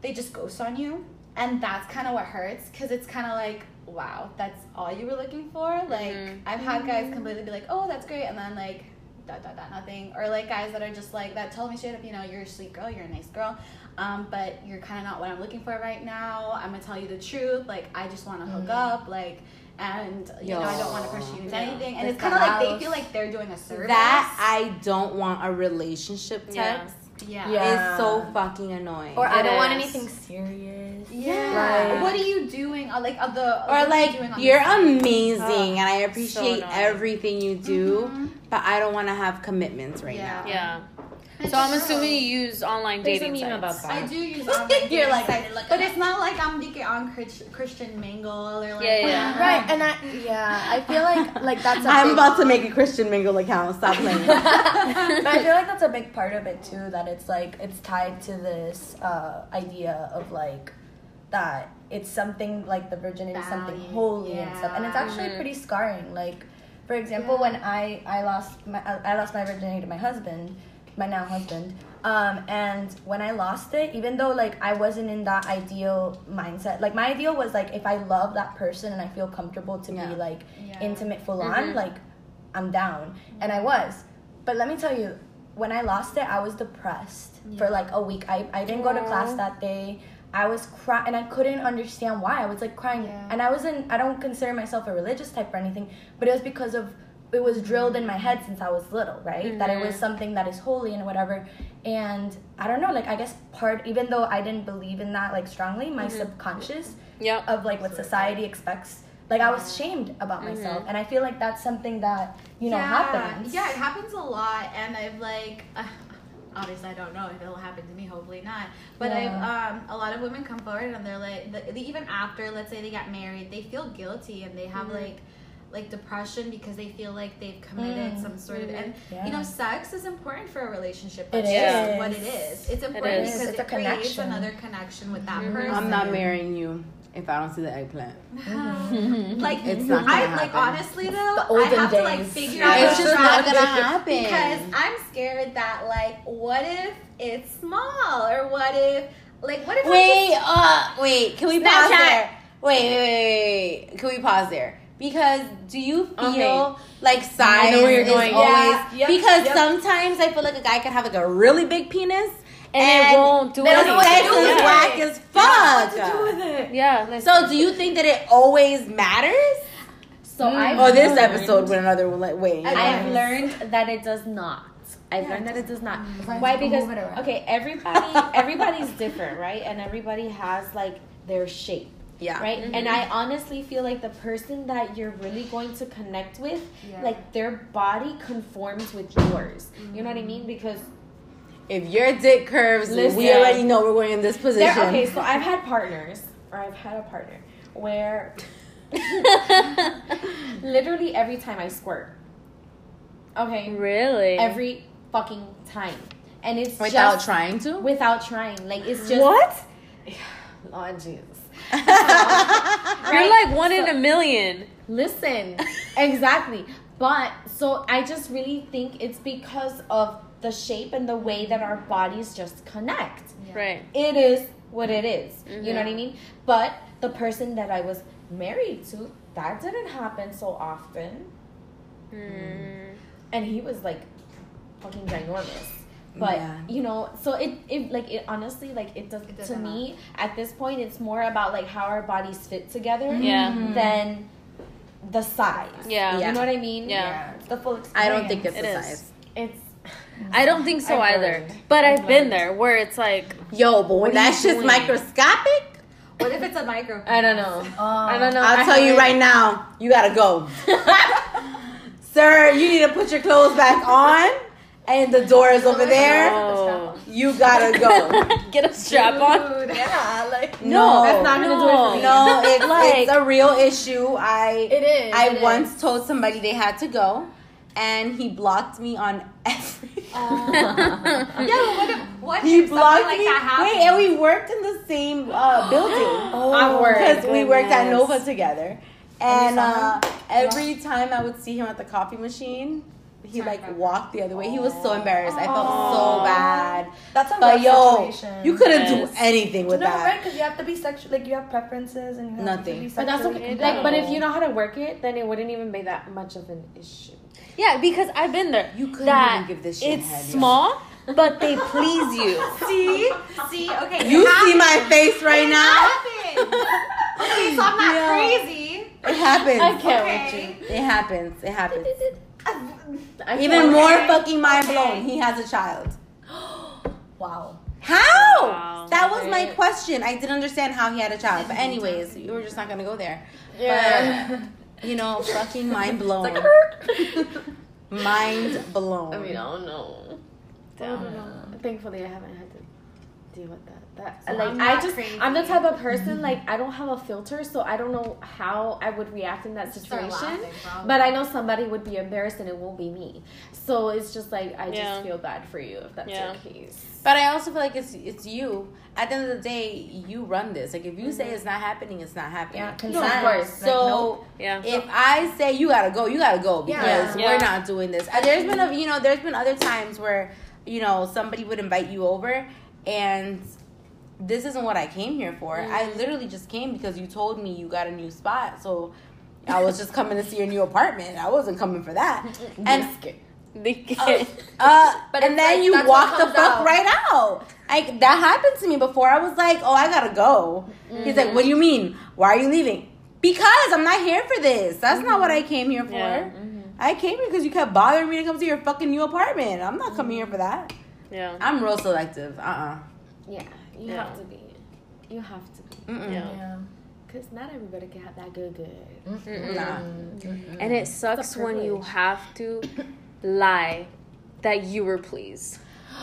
they just ghost on you, and that's kind of what hurts because it's kind of like, wow, that's all you were looking for. Like Mhm. I've had guys completely be like, oh, that's great, and then like. Dot, dot, dot, nothing. Or like guys that are just like that tell me straight up, you know, you're a sweet girl, you're a nice girl, um, but you're kind of not what I'm looking for right now. I'm gonna tell you the truth. Like I just want to hook up, like, and you know I don't want to push you into anything. And It's it's kind of like they feel like they're doing a service. That I don't want a relationship Yeah. text yeah. Yeah. is so fucking annoying. Or I It don't want anything serious. Yeah. Right. What are you doing? Uh, like uh, the or are you like doing on you're amazing Oh, and I appreciate annoying. everything you do, Mhm. but I don't want to have commitments right Yeah. now. Yeah. So I'm assuming you use online There's a dating meme sites. about I do use online You're like, sites, look but that. it's not like I'm like on Chris- Christian Mingle or like Yeah, yeah. Right, and I yeah, I feel like like that's. A I'm big- about to make a Christian Mingle account. Stop playing. but I feel like that's a big part of it too. That it's like it's tied to this uh, idea of like that it's something like the virginity is something Value, holy and stuff, and it's yeah. actually Mhm. pretty scarring. Like, for example, when I I lost my I lost my virginity to my husband, my now husband. Um, and when I lost it, even though like I wasn't in that ideal mindset, like my ideal was like if I love that person and I feel comfortable to Yeah. be like Yeah. intimate full on, Mhm. like I'm down, and I was. But let me tell you, when I lost it, I was depressed for like a week. I, I didn't go to class that day. I was crying, and I couldn't understand why. I was like crying, Yeah. and I wasn't. I don't consider myself a religious type or anything, but it was because of it was drilled in my head since I was little, right? That it was Mhm. something that is holy and whatever. And I don't know, like I guess part, even though I didn't believe in that like strongly, my subconscious Yep. of like what society expects. Like I was shamed about myself, and I feel like that's something that you know yeah, happens. Yeah, it happens a lot, and I've like. Uh, Obviously, I don't know if it'll happen to me. Hopefully not. But Yeah. I've um, a lot of women come forward and they're like, the, the, even after, let's say they got married, they feel guilty and they have Mm-hmm. like, like depression because they feel like they've committed Mm. some sort of and Yeah. you know sex is important for a relationship. It That's just is. what it is. It's important is. because It's it a creates connection. another connection with that Mhm. person. I'm not marrying you if I don't see the eggplant. like It's not gonna I like honestly though, The I olden have to like figure out It's just not gonna strategy happen. because I'm scared that like what if it's small or what if like what if I Wait, just- uh, wait. Can we pause there? Wait, wait, wait, wait. Can we pause there? Because do you feel Okay. like size I know where you're is going. always Yeah, yep, because yep. sometimes I feel like a guy could have like a really big penis And it won't do the anything. sex Yeah. is whack as fuck. it. Yeah. So do you think that it always matters? So mm. I've Or this learned- episode went another way. I've learned that it does not. I've learned that it does not. Friends Why? Because move it around. okay, everybody everybody's different, right? And everybody has like their shape. Yeah. Right? Mm-hmm. And I honestly feel like the person that you're really going to connect with, like their body conforms with yours. You know what I mm. mean? Because If your dick curves, we already know we're going in this position. okay, so I've had partners, or I've had a partner where literally every time I squirt. Okay. really? Every fucking time. And it's Without just trying to. without trying. Like it's just what? Lord Jesus. You're like one in a million. Listen, exactly. But so I just really think it's because of the shape and the way that our bodies just connect. Right. It is what it is. You know Mhm. what I mean? But the person that I was married to, that didn't happen so often. Mm. And he was like fucking ginormous. But Yeah. you know, so it, it like it honestly like it does It to doesn't me at this point it's more about like how our bodies fit together Yeah. than the size. Yeah. You know what I mean? Yeah. It's the full experience. I don't think it's It the is. size. It's I don't think so I've either. learned. But I've I've been there where it's like Yo, but when are that shit's microscopic, what if it's a micro? I don't know. Uh, I don't know. I'll I tell you haven't- right now, you gotta go. Sir, you need to put your clothes back on, and the door is over there. oh. You gotta go. get a strap on. Yeah, like No, that's not gonna do it for me. No, it's, Like- it's a real issue. I it is. I it once is. told somebody they had to go, and he blocked me on every. Yeah, what if what he if something blocked like me. that? Wait, and we worked in the same uh, building. Oh, I worked. because we worked at. Nova together. And saw uh, him? every time I would see him at the coffee machine, he like walked the other way. He was so embarrassed. I felt Aw. so bad. That's a But yo, situation. you couldn't Yes. do anything with no, right? that. Because you have to be sexual. Like you have preferences and you have Nothing. To be But that's okay. Like, but if you know how to work it, then it wouldn't even be that much of an issue. Yeah, because I've been there. You couldn't that even give this shit It's head, yo. small, but they please you. See, see, okay. You it see my face right now? It now? happens. okay, so I'm not Yeah. crazy. It happens. I can't Okay. with It happens. It happens. I Even can't. more Okay. fucking mind Okay. blown. He has a child. Wow. How? Wow. That was my question. I didn't understand how he had a child. But anyways, you were just not gonna go there. Yeah. You know, fucking mind blown. Like, mind blown. I mean, I don't know. I don't know. Thankfully, I haven't had to deal with that. That uh, So like I'm I just crazy. I'm the type of person like I don't have a filter, so I don't know how I would react in that situation. laughing. But I know somebody would be embarrassed, and it won't be me. So it's just like I Yeah. just feel bad for you if that's Yeah. your case. But I also feel like it's it's you. At the end of the day, you run this. Like if you say mm-hmm. it's not happening, it's not happening. Yeah, No, of consent. course. Like, So nope. Yeah. if I say you gotta go, you gotta go because Yeah. we're Yeah. not doing this. And there's been a you know there's been other times where you know somebody would invite you over and this isn't what I came here for. I literally just came because you told me you got a new spot, so I was just coming to see your new apartment. I wasn't coming for that. And uh, But and then like, you that's walk the fuck out. right out. Like that happened to me before. I was like, oh, I gotta go. He's like, what do you mean? Why are you leaving? Because I'm not here for this. That's not what I came here for. Yeah. I came here because you kept bothering me to come to your fucking new apartment. I'm not coming here for that. Yeah. I'm real selective. Uh uh Yeah, you Yeah. have to be. You have to be. Mm-mm. Yeah. Yeah. Because not everybody can have that good good. Mm-mm. Nah. And it sucks when you have to lie that you were pleased.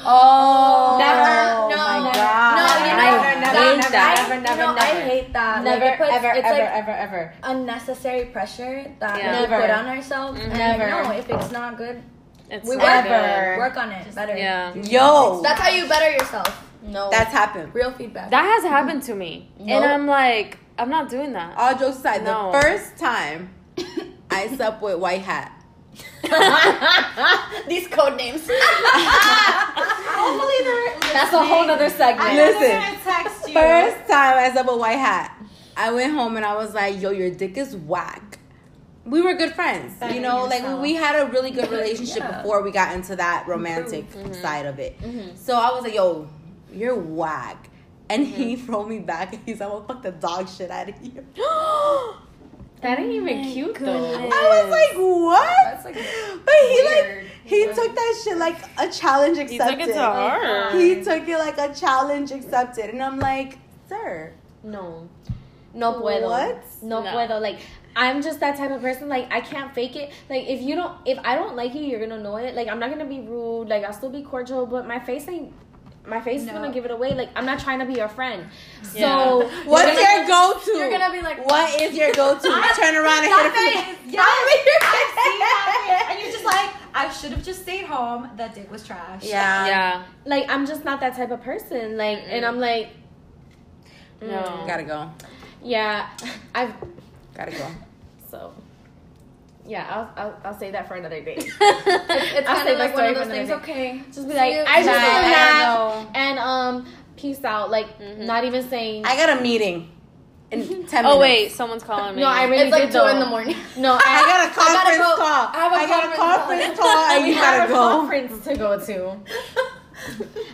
Oh, Never. No, my never. god. No, you I never, hate never, that. never, Never, you know, never, I never. hate that. Never, like, it puts, ever, it's ever, like ever, ever. unnecessary pressure that Yeah. we Never. put on ourselves. Mhm. And Never. no, if it's not good, It's we not work, good. work on it better. Yeah. Yo, That's how you better yourself. No. that's happened. Real feedback. That has happened to me. And I'm like, I'm not doing that. All jokes aside, No. the first time I slept with White Hat. These code names. Hopefully they're That's a whole other segment. I Listen, text you. First time I slept with White Hat, I went home and I was like, "Yo, your dick is whack." We were good friends, Better you know. Like yourself. we had a really good relationship Yeah. before we got into that romantic mm-hmm. Mm-hmm. side of it. Mm-hmm. So I was like, "Yo, you're whack," and he mm-hmm. throw me back and he's like, "I'm fuck the dog shit out of you." That ain't even oh cute though. I was like, "What?" That's like but he weird. like he took that shit like a challenge accepted. He took it to heart. He took it like a challenge accepted, and I'm like, "Sir." No. No puedo. What? No, No. puedo. Like I'm just that type of person. Like I can't fake it. Like if you don't, if I don't like you, you're gonna know it. Like I'm not gonna be rude. Like I'll still be cordial, but my face ain't. My face is gonna give it away. Like I'm not trying to be your friend. Yeah. So What's your go-to? You're gonna be like, what is your go-to? Turn around and hit That it from face, yes, I've seen that face. And you're just like, I should have just stayed home. That dick was trash. Yeah. Yeah. like I'm just not that type of person. Like and I'm like, No. mm, Gotta go. yeah, I've Gotta go. so. Yeah, I'll, I'll, I'll say that for another day. it's I'll kind say of like that one of those for things. another Okay, Just be like, I just Bye. want a I nap know. and um, peace out. Like not even saying. I got a meeting in ten minutes. Oh wait, someone's calling me. no, I really it's like did two though. in the morning. No, I I, got a conference go. call. I have a got a conference conference call, and we you have gotta a go. conference to go to.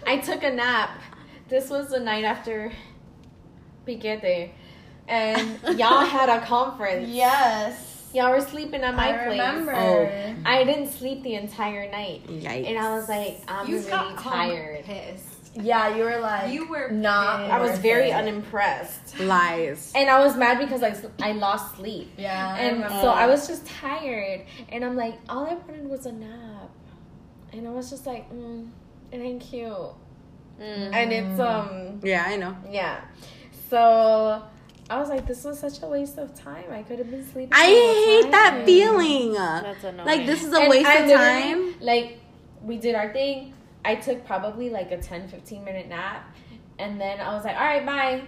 I took a nap. This was the night after Piquete, and y'all had a conference. yes, Y'all were sleeping at my I place. remember. Oh. I didn't sleep the entire night, Yikes. and I was like, I'm You really got tired. Pissed. Yeah, you were like, You were not. pissed. I was very it. unimpressed, lies. and I was mad because i lost sleep. Yeah, And remember. so I was just tired, and I'm like, all I wanted was a nap, and I was just like, mm, it ain't cute, Mm. and it's um Yeah, I know. yeah, so I was like, this was such a waste of time. I could have been sleeping. I the whole hate that feeling. That's annoying. Like this is a And waste I of time. Like we did our thing. I took probably like a 10, 15 minute nap, and then I was like, all right, bye.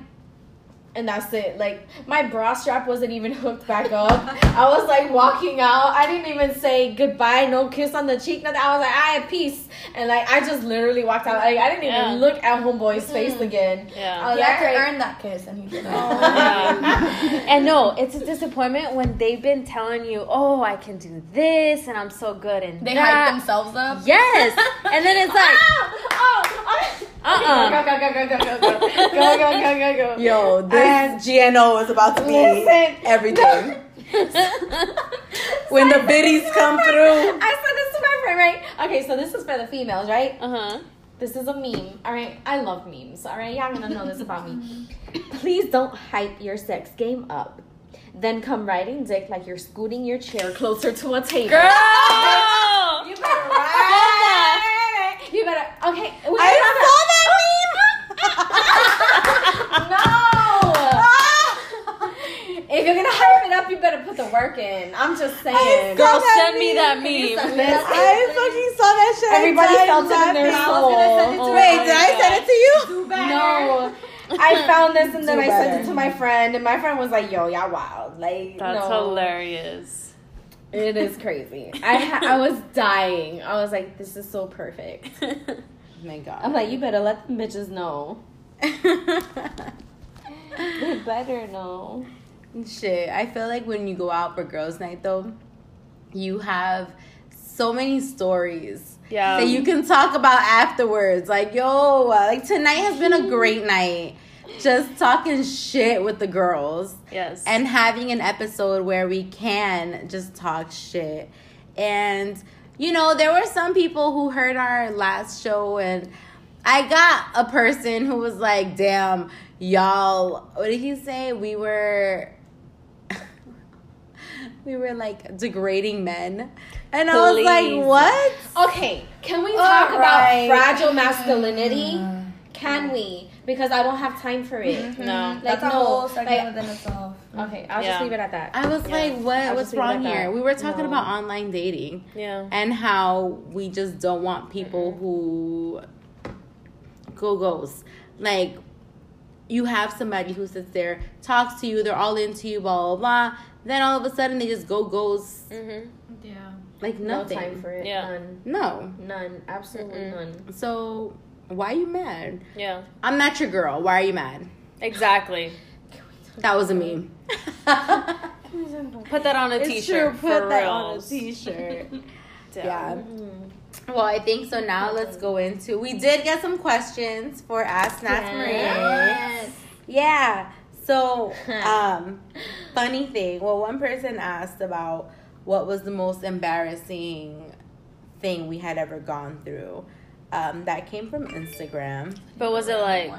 And that's it. Like my bra strap wasn't even hooked back up. I was like walking out. I didn't even say goodbye, no kiss on the cheek, nothing. I was like, I have peace, and like I just literally walked out. Like I didn't even Yeah. look at homeboy's face again. Yeah. I was you like, had to "All right." earn that kiss, and he did Oh. Yeah. and no, it's a disappointment when they've been telling you, "Oh, I can do this, and I'm so good and They that." hyped themselves up. Yes, and then it's like, oh, oh. Uh-uh. Go, go, go, go, go, go, go, go, go, go, go, go. Yo, this And- GNO is about to be Listen. everything. when the biddies come through. I said this to my friend, right? Okay, so this is for the females, right? uh huh. This is a meme, all right? I love memes, all right? Y'all gonna know this about me. Please don't hype your sex game up. Then come riding dick like you're scooting your chair closer to a table. Girl. You better ride. You better. Okay, we I saw that meme No! if you're gonna hype it up, you better put the work in. I'm just saying. Girl, that send me meme. that meme. Yes. I fucking saw that shit. Everybody felt it in their soul. Oh Wait, did I send it to you? Do better. No. I found this and then Do I sent it to my friend, and my friend was like, "Yo, y'all wild." Like, That's no. hilarious. It is crazy. I ha- I was dying. I was like, "This is so perfect." My God. I'm like, "You better let them bitches know. They better know." Shit, I feel like when you go out for girls' night though, you have so many stories Yeah. that you can talk about afterwards. Like, yo, like tonight has been a great night. Just talking shit with the girls yes. and having an episode where we can just talk shit. And you know, there were some people who heard our last show and I got a person who was like, "Damn, y'all, what did he say? We were we were like degrading men." And I was like, "What?" Okay, can we talk right. about fragile masculinity? Mm-hmm. Can we? Because I don't have time for it. no. Like That's a no, whole segment like within itself. okay, I'll Yeah. just leave it at that. I was Yeah. like, "What? I'll What's just leave it wrong at that. here?" We were talking No. about online dating. Yeah. and how we just don't want people who go ghost. Like you have somebody who sits there, talks to you, they're all into you, blah blah blah. Then all of a sudden they just go ghost Mm-hmm. Yeah. like nothing. No time for it. Yeah. None. No. None. Absolutely Mm-mm. none. So why are you mad? Yeah. I'm not your girl. Why are you mad? Exactly. That was a meme. Put that on a t-shirt. Put that reals. on a t-shirt. yeah. Mm. Well, I think so. Now let's go into. We did get some questions for Ask Nats Marie. Yes. Yeah. So, um, funny thing. Well, one person asked about what was the most embarrassing thing we had ever gone through. Um, that came from Instagram. But was it like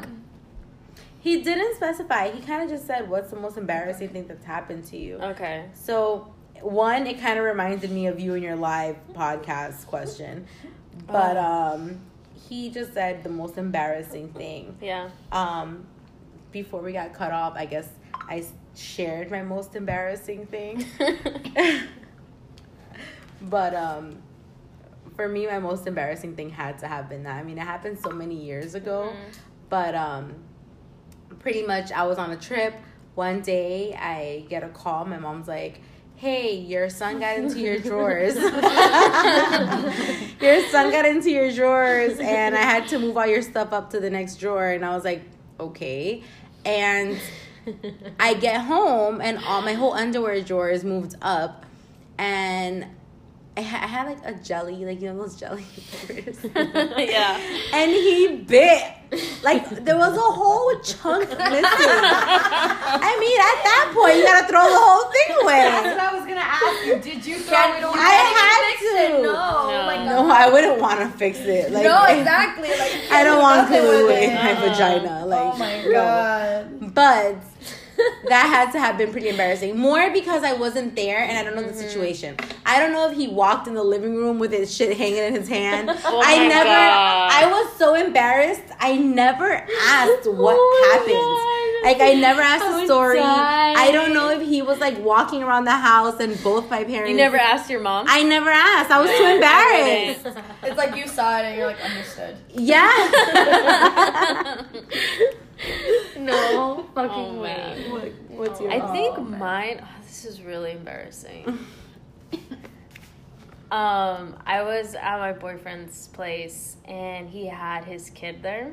He didn't specify. He kind of just said, "What's the most embarrassing thing that's happened to you?" okay? So, one, it kind of reminded me of you and your live podcast question, but um, he just said the most embarrassing thing. Yeah. um before we got cut off i guess I shared my most embarrassing thing but um for me my most embarrassing thing had to have been that. I mean it happened so many years ago but um pretty much i was on a trip. One day i get a call. My mom's like hey your son got into your drawers. Your son got into your drawers and i had to move all your stuff up to the next drawer. And i was like okay. And I get home and all my whole underwear drawer is moved up, and I, ha- I had like a jelly, like you know those jelly fingers. yeah. and he bit. Like there was a whole chunk missing. I mean, at that point, you gotta throw the whole thing That's away. what I was gonna ask you. Did you throw Can- it away? I had to. No. No. Like, No, I wouldn't want to fix it. Like, no, exactly. Like I don't want nothing glue with in it. my Uh-uh. vagina. Like, Oh my god. But that had to have been pretty embarrassing. More because I wasn't there and I don't know the Mm-hmm. situation. I don't know if he walked in the living room with his shit hanging in his hand. Oh I never. God. I was so embarrassed. I never asked what Oh happened. God. Like I never asked I the story. die. I don't know if he was like walking around the house and both my parents. You never asked your mom? I never asked. I was too embarrassed. It's like you saw it and you're like understood. Yeah. No fucking Oh, way. What- What's your? I think man. mine. Oh, this is really embarrassing. um, I was at my boyfriend's place and he had his kid there,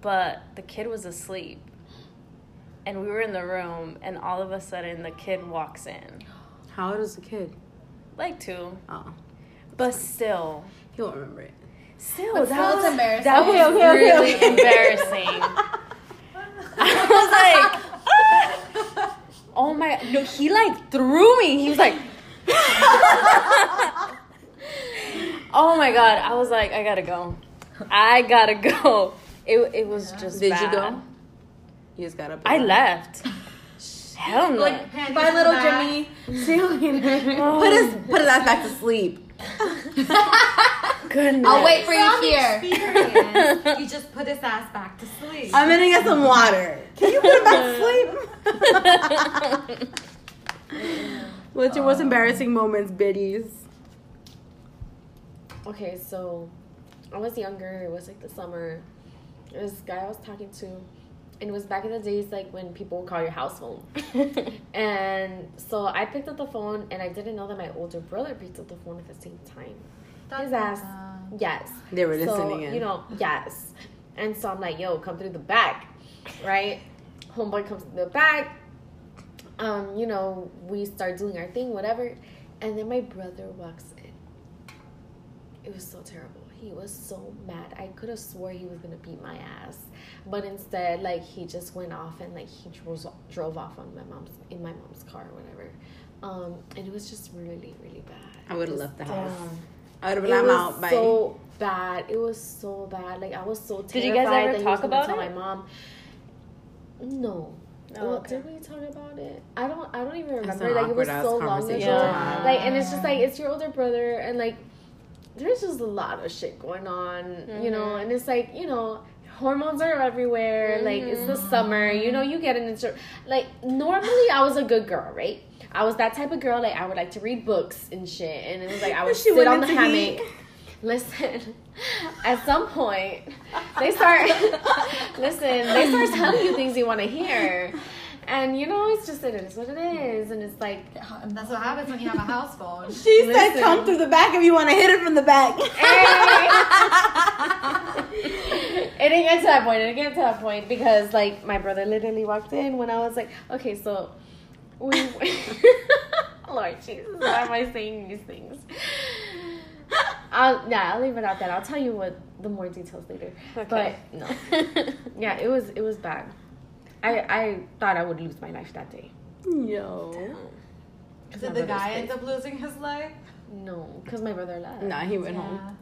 but the kid was asleep. And we were in the room, and all of a sudden the kid walks in, How old is the kid? like two, Oh, but still, he won't remember it. Still But still, it's embarrassing. That was Okay, okay, okay, really okay. embarrassing. I was like, ah. oh my, no, he like threw me. He was like, oh my god. I was like, I gotta go. I gotta go. It, it was just Did you go? You just got up. I left. Hell no. Like, bye, little Jimmy. See you later. Oh. Put his put his ass back to sleep. Goodness. I'll wait for you here. you just put his ass back to sleep. I'm gonna get some water. Can you put it back to sleep? What's your most embarrassing moments, biddies? Okay, so I was younger. It was like the summer. This guy I was talking to, and it was back in the days like when people would call your house phone. and so I picked up the phone, and I didn't know that my older brother picked up the phone at the same time. His ass, yes. They were So, listening in. you know, yes. And so I'm like, yo, come through the back, right? Homeboy comes through the back. Um, you know, we start doing our thing, whatever. And then my brother walks in. It was so terrible. He was so mad. I could have swore he was gonna beat my ass, but instead, like he just went off and like he drove drove off on my mom's in my mom's car or whatever. Um, and it was just really really bad. I would've left the house. dumb. I would have It been I'm was out. Bye. so bad. It was so bad. Like I was so terrified. Did you guys ever that he talk was about tell it? My mom. No. Oh, well, okay. did we talk about it? I don't. I don't even remember. Like it was so long ago. to have. Like, and it's just like it's your older brother, and like there's just a lot of shit going on, you know. Mhm. And it's like you know, hormones are everywhere. Like it's the summer, you know. You get an into like normally I was a good girl, right? I was that type of girl. Like I would like to read books and shit, and it was like I would She sit went on the hammock. heat. Listen, at some point, they start. listen, they start telling you things you want to hear, and you know it's just that it is what it is, and it's like That's what happens when you have a house phone. she said, "Come through the back if you want to hit it from the back." it didn't get to that point. It didn't get to that point because like my brother literally walked in when I was like, okay, so we. Lord Jesus, why am I saying these things? I'll yeah, I'll leave it at that. I'll tell you what the more details later. Okay. But no, yeah, it was it was bad. I I thought I would lose my life that day. Yo. My Did the guy face. end up losing his life? No, because my brother left. Nah, he went home.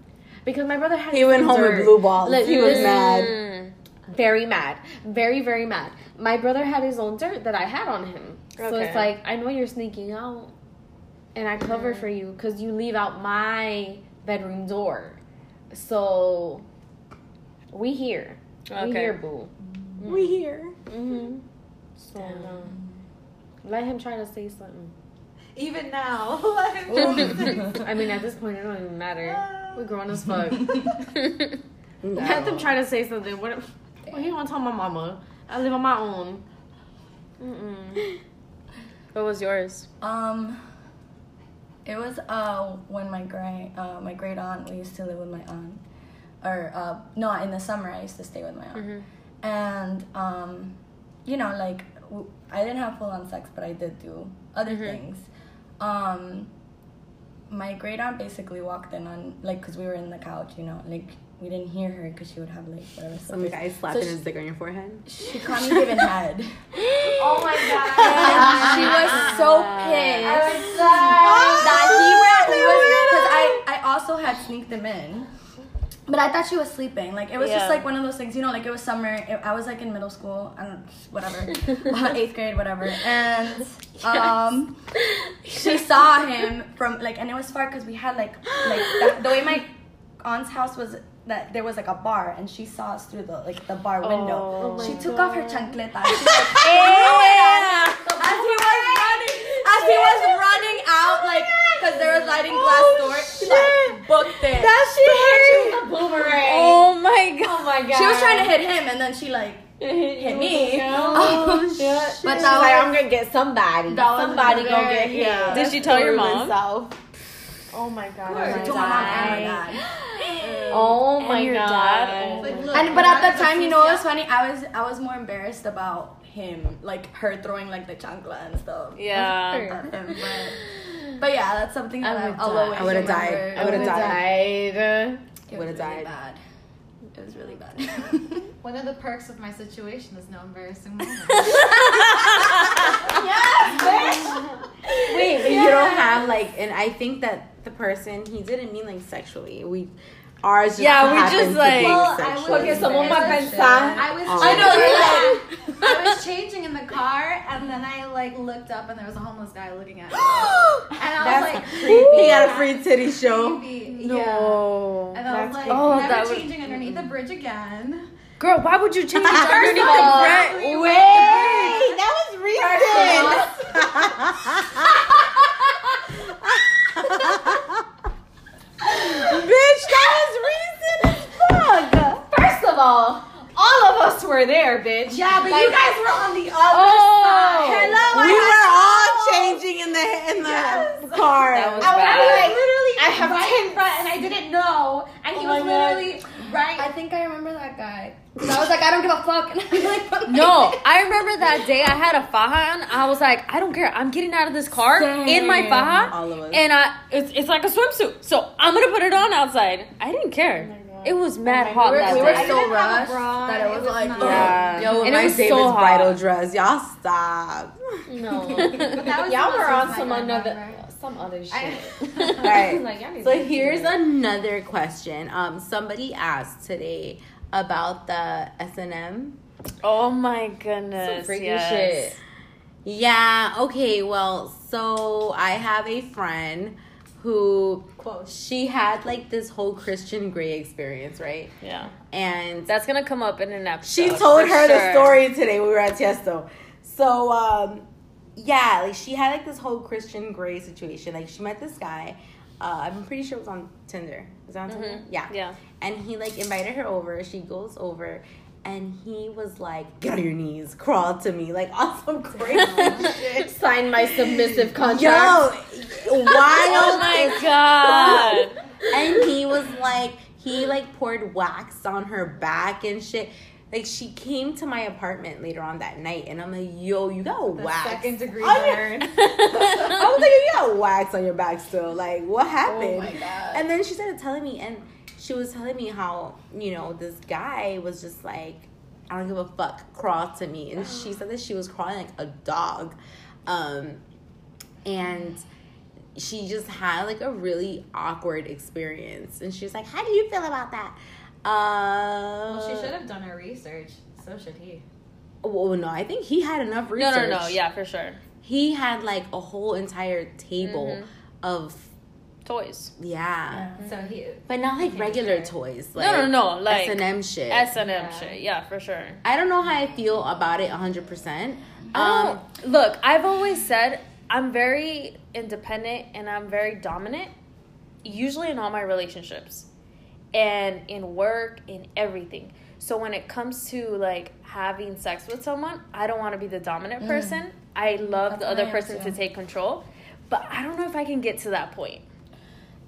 Because my brother had He went home with blue balls. Like, he was listen. mad. Mm. very mad very very mad my brother had his own dirt that i had on him so it's like i know you're sneaking out and i cover for you because you leave out my bedroom door. So we here. We Okay. here boo. We here. mm-hmm. So no. let him try to say something. Even now. Let him i mean at this point it don't even matter. We're grown as fuck. No. let them try to say something. What if what he want to tell my mama? I live on my own. Mm-mm. What was yours? Um, it was uh when my great uh my great aunt we used to live with my aunt, or uh no in the summer I used to stay with my aunt, Mhm. and um, you know like w- I didn't have full on sex but I did do other Mhm. things. Um, my great aunt basically walked in on like because we were in the couch, you know, like we didn't hear her because she would have like whatever. Some slippers. guy slapping So his dick on your forehead. She caught me giving head. oh my god And she was so pissed that he ran. He was because I I also had sneaked him in, but I thought she was sleeping. Like it was Yeah. just like one of those things, you know. Like it was summer. It, I was like in middle school. I don't whatever, uh, eighth grade, whatever. And um, she saw him from like, and it was far because we had like like that, the way my aunt's house was. That there was like a bar, and she saw us through the like the bar window. Oh she took off her God. chancleta. She like, as he was running, as he was running out, like, because there was sliding glass oh, door, she like booked it. That shit. a boomerang Oh my god. oh my god She was trying to hit him, and then she like hit me. oh, oh shit But she's that like was- i'm gonna get somebody That was somebody gonna get hit yeah. Did she tell your mom? oh my god She told my mom and my dad. Mm. oh my your god dad? Oh oh like, look, And but at right, the time, you know, it was funny. I was I was more embarrassed about him, like her throwing like the chancla and stuff. Yeah. Him, but, but yeah, that's something I that I would I'll die. always I would've died. remember. I would've would've died. died. It Would've was really died. bad. It was really bad. One of the perks of my situation is no embarrassing moments. Wait, but you don't have like, and I think that the person he didn't mean like sexually. We, Ours just Yeah, we just, like- be Well, I sexual. was- Porque somos más Shit. pensadas. I was. Oh. I know, changing- I was changing in the car, and then I like looked up, and there was a homeless guy looking at me, and I was like, creepy. He got a free titty show. creepy. Yeah. No. And I was like, Oh, never that was- changing underneath the bridge again. Girl, why would you change underneath the bridge? bread? we Wait, that was recent. Bitch, that was as fuck. First of all, all of us were there, bitch. Yeah, but Like- you guys were on the other Oh. side. Hello, We had were to all know. changing in the in the car. That was I was bad. like, literally I have right ten- in front, and I didn't know, and he Oh was my God. literally right. I think I remember that guy. 'Cause I was like, I don't give a fuck. And I like, No, I remember that day I had a faja on. I was like, I don't care. I'm getting out of this car in my faja. All of us. And I, it's, it's like a swimsuit. So I'm going to put it on outside. I didn't care. Oh God. it was mad my hot God. that we were I so didn't have a rushed that it it was was like, not- yeah. Yo, with And it my was David's so hot. bridal dress. Y'all stop. No. That was Y'all were on some God another, number. some other shit. I- All right. Like, So here's it. another question. Um, somebody asked today about the S and M. oh my goodness. Some freaky yes. shit. Yeah. Okay. Well, so I have a friend who she had like this whole Christian Grey experience, right? Yeah. And That's going to come up in an episode. she told her the story today. We were at Tiesto. So um, yeah, like she had like this whole Christian Grey situation. Like she met this guy. Uh, I'm pretty sure it was on Tinder. Was it on Tinder? Mhm. Yeah. Yeah. And he like invited her over. She goes over. And he was like, "Get on your knees, crawl to me, like on some crazy shit." Sign my submissive contract. Yo, wild. Oh my God. and he was like, he like poured wax on her back and shit. Like she came to my apartment later on that night, and I'm like, "Yo, you got The wax." second degree on your- burn. I was like, "You got wax on your back still? Like, what happened?" Oh my God. And then she started telling me, and she was telling me how you know this guy was just like, "I don't give a fuck, crawl to me," and she said that she was crawling like a dog, um, and she just had like a really awkward experience, and she was like, "How do you feel about that?" Uh, Well, she should have done her research. So should he. Well, no, I think he had enough research. no, no. No. Yeah, for sure. he had like a whole entire table Mhm. of Toys. yeah. So he. But not like regular sure. toys. No, Like no, no, like S and M shit. S and M shit. Yeah, for sure. I don't know how I feel about it 100. percent Um, look, I've always said I'm very independent and I'm very dominant, usually in all my relationships and in work, in everything. So when it comes to like having sex with someone, I don't want to be the dominant person. I love That's the other person answer. to take control, but I don't know if I can get to that point.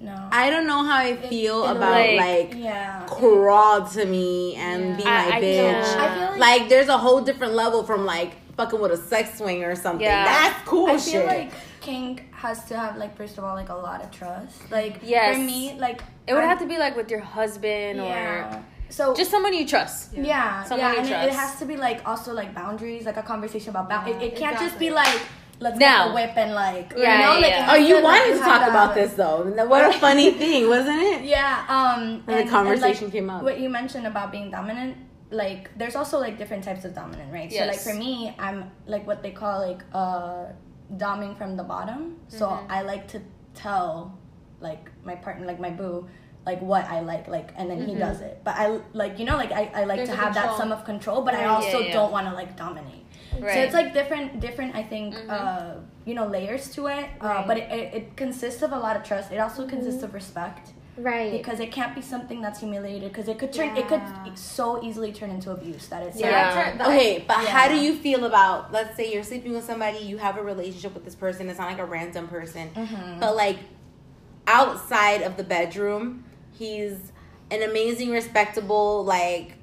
No. I don't know how I feel in about way- like yeah. crawl to me and be my I bitch. can't. I feel like, Like there's a whole different level from like fucking with a sex swing or something. Yeah. That's cool I shit. feel like kink has to have like first of all like a lot of trust. Like Yes. for me, like It would I'm- have to be like with your husband yeah. or So just someone you trust. yeah, someone yeah, you and it, it has to be like also like boundaries, like a conversation about boundaries. Yeah, it, it can't just be like let's Now. get the whip and like Yeah, you know, yeah, like yeah. oh, has you like, wanted to talk about this though. What a funny thing, wasn't it? Yeah, um, And the conversation came up. What you mentioned about being dominant, like there's also like different types of dominant, right? yes. So like for me, I'm like what they call like uh doming from the bottom. So Mm-hmm. I like to tell like my partner, like my boo, like what I like, like, and then Mm-hmm. he does it. But I like you know like I, I like There's to a have that control. sum of control, but I Yeah, also yeah. don't want to like dominate. Right. Mm-hmm. So it's like different, different. I think uh, you know layers to it, uh, Right. but it, it, it consists of a lot of trust. It also consists Mm-hmm. of respect Right. because it can't be something that's humiliated because it could turn it could so easily turn into abuse that it's Yeah. like, That's her- Okay, but how do you feel about let's say you're sleeping with somebody, you have a relationship with this person, it's not like a random person, Mhm. but like outside of the bedroom, he's an amazing, respectable, like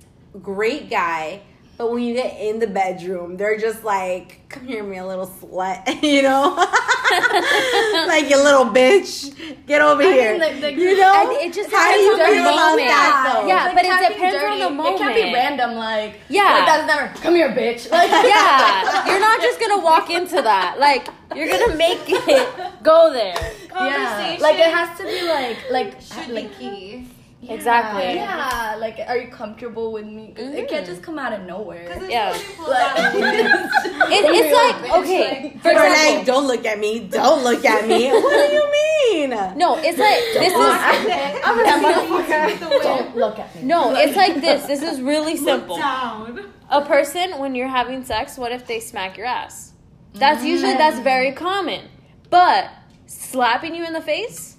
great guy. But when you get in the bedroom, they're just like, "Come here, me a little slut," you know, like you little bitch, get over I here. mean, the- the- you know, And it just how do you depends feel on the about moment. that though? Yeah, Like, but it talking depends on the moment. It can't be random, like Yeah. like that's never come here, bitch. Like yeah, you're not just gonna walk into that. Like you're gonna make it go there. yeah, like it has to be like like should like be key. Exactly. Yeah, like, are you comfortable with me? 'Cause It can't mm. just come out of nowhere. Because Yeah. It, It, it's like okay, for Or like, don't look at me. Don't look at me. what do you mean? no, it's like this is Don't look at me. no, it's like this. This is really simple. down. A person when you're having sex, what if they smack your ass? That's usually that's mm. very common. But slapping you in the face,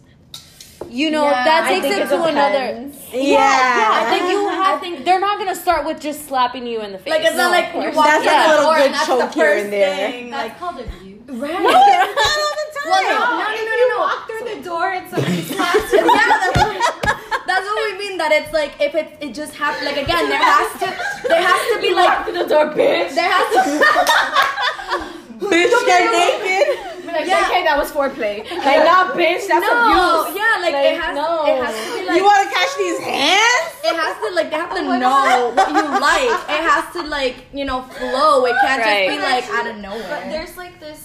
you know, Yeah, that takes it it to another. yeah. Yeah. I think you have. they're not gonna start with just slapping you in the face. Like, it's not like of you course. walk That's in like a the little door good and that's the choke here first and there. thing. That's Like, called abuse. right. Not all the time. Well, no, no, no, no, you no, no. walk through the door and somebody slaps you, yeah, that's what, that's what we mean. That it's like if it it just happens. Like again, there has to there has to be like to the door, bitch. there has to. Bitch, get naked. Like, Yeah. okay, that was foreplay. Like, nah, bitch, that's no, abuse. yeah, like, Like, it has no. it has to be like you want to catch these hands? it has to like they have to know what you like. It has to like you know flow. It can't Right. just be like out of nowhere. But there's like this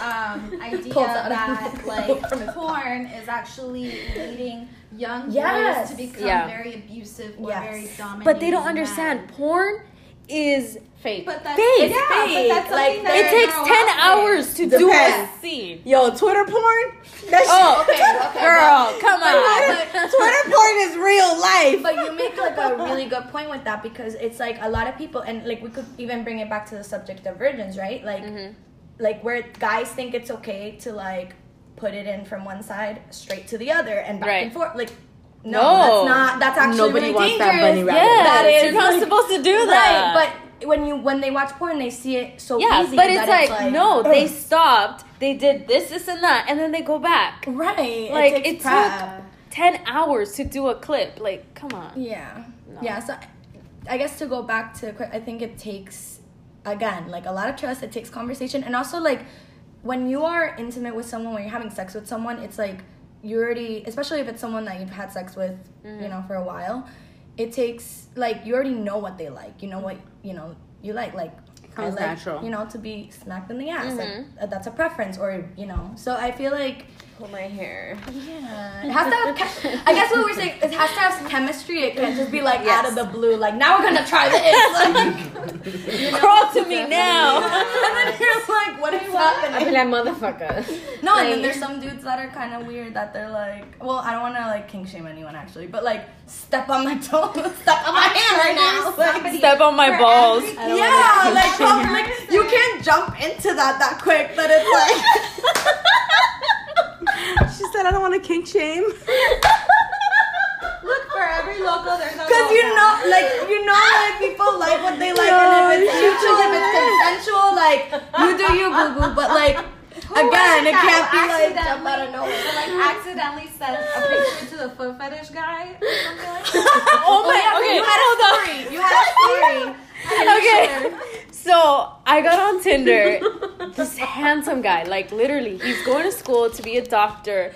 um, idea that like porn is actually leading young Yes. boys to become Yeah. very abusive or Yes. very dominant. But they don't understand. Porn is Fake. But that's Fake. Yeah, Fake. but that's Like, that it takes ten hours to do a Depends. scene. Yo, Twitter porn? That Oh, okay, okay, girl, come on. but- Twitter porn is real life. But you make like a really good point with that because it's like a lot of people, and like we could even bring it back to the subject of virgins, right? Like, mm-hmm. like where guys think it's okay to like put it in from one side straight to the other and back Right. and forth. Like, no, No. that's not. That's actually Nobody really wants that dangerous. bunny rabbit. Yes, That is, you're not like- supposed to do Right, that. but when you when they watch porn, they see it so yeah, easy. but it's that like, no, they stopped. They did this, this, and that, and then they go back. right. Like it, it, took ten hours to do a clip. Like, come on. Yeah. No. Yeah. So I guess to go back to, I think it takes, again, like a lot of trust. It takes conversation. And also, like, when you are intimate with someone, when you're having sex with someone, it's like you already, especially if it's someone that you've had sex with, you know, for a while, it takes, like, you already know what they like. You know what, you know, you like. Like, I like, natural. you know, to be smacked in the ass. Like, Mhm. uh, that's a preference, or, you know. So I feel like, Pull my hair. yeah. It has to have. Chem- I guess what we're saying it has to have chemistry. It can't just be like out of the blue. Like now we're gonna try this. Like, you know? Crawl to me now. and then you're like, what is happening? I'd be like, motherfucker. No, and then there's some dudes that are kind of weird that they're like, well, I don't want to like kink shame anyone actually, but like step on my toe, step on my hand right now. Like, Step on my balls. every- yeah, like, kink like you can't jump into that that quick. but it's like. She said, I don't want to kink shame. Look for every local. There's a Cause you know, like you know, like people like what they like, and if it's mutual, if it's consensual, like you do you, boo boo. But like Who again, it can't be like accidentally- jump out of nowhere. who, like accidentally sent a picture to the foot fetish guy or something like that. Oh, oh my. yeah, okay, you had a hold on. story. You had a story. Okay. So I got on Tinder. This handsome guy, like literally, he's going to school to be a doctor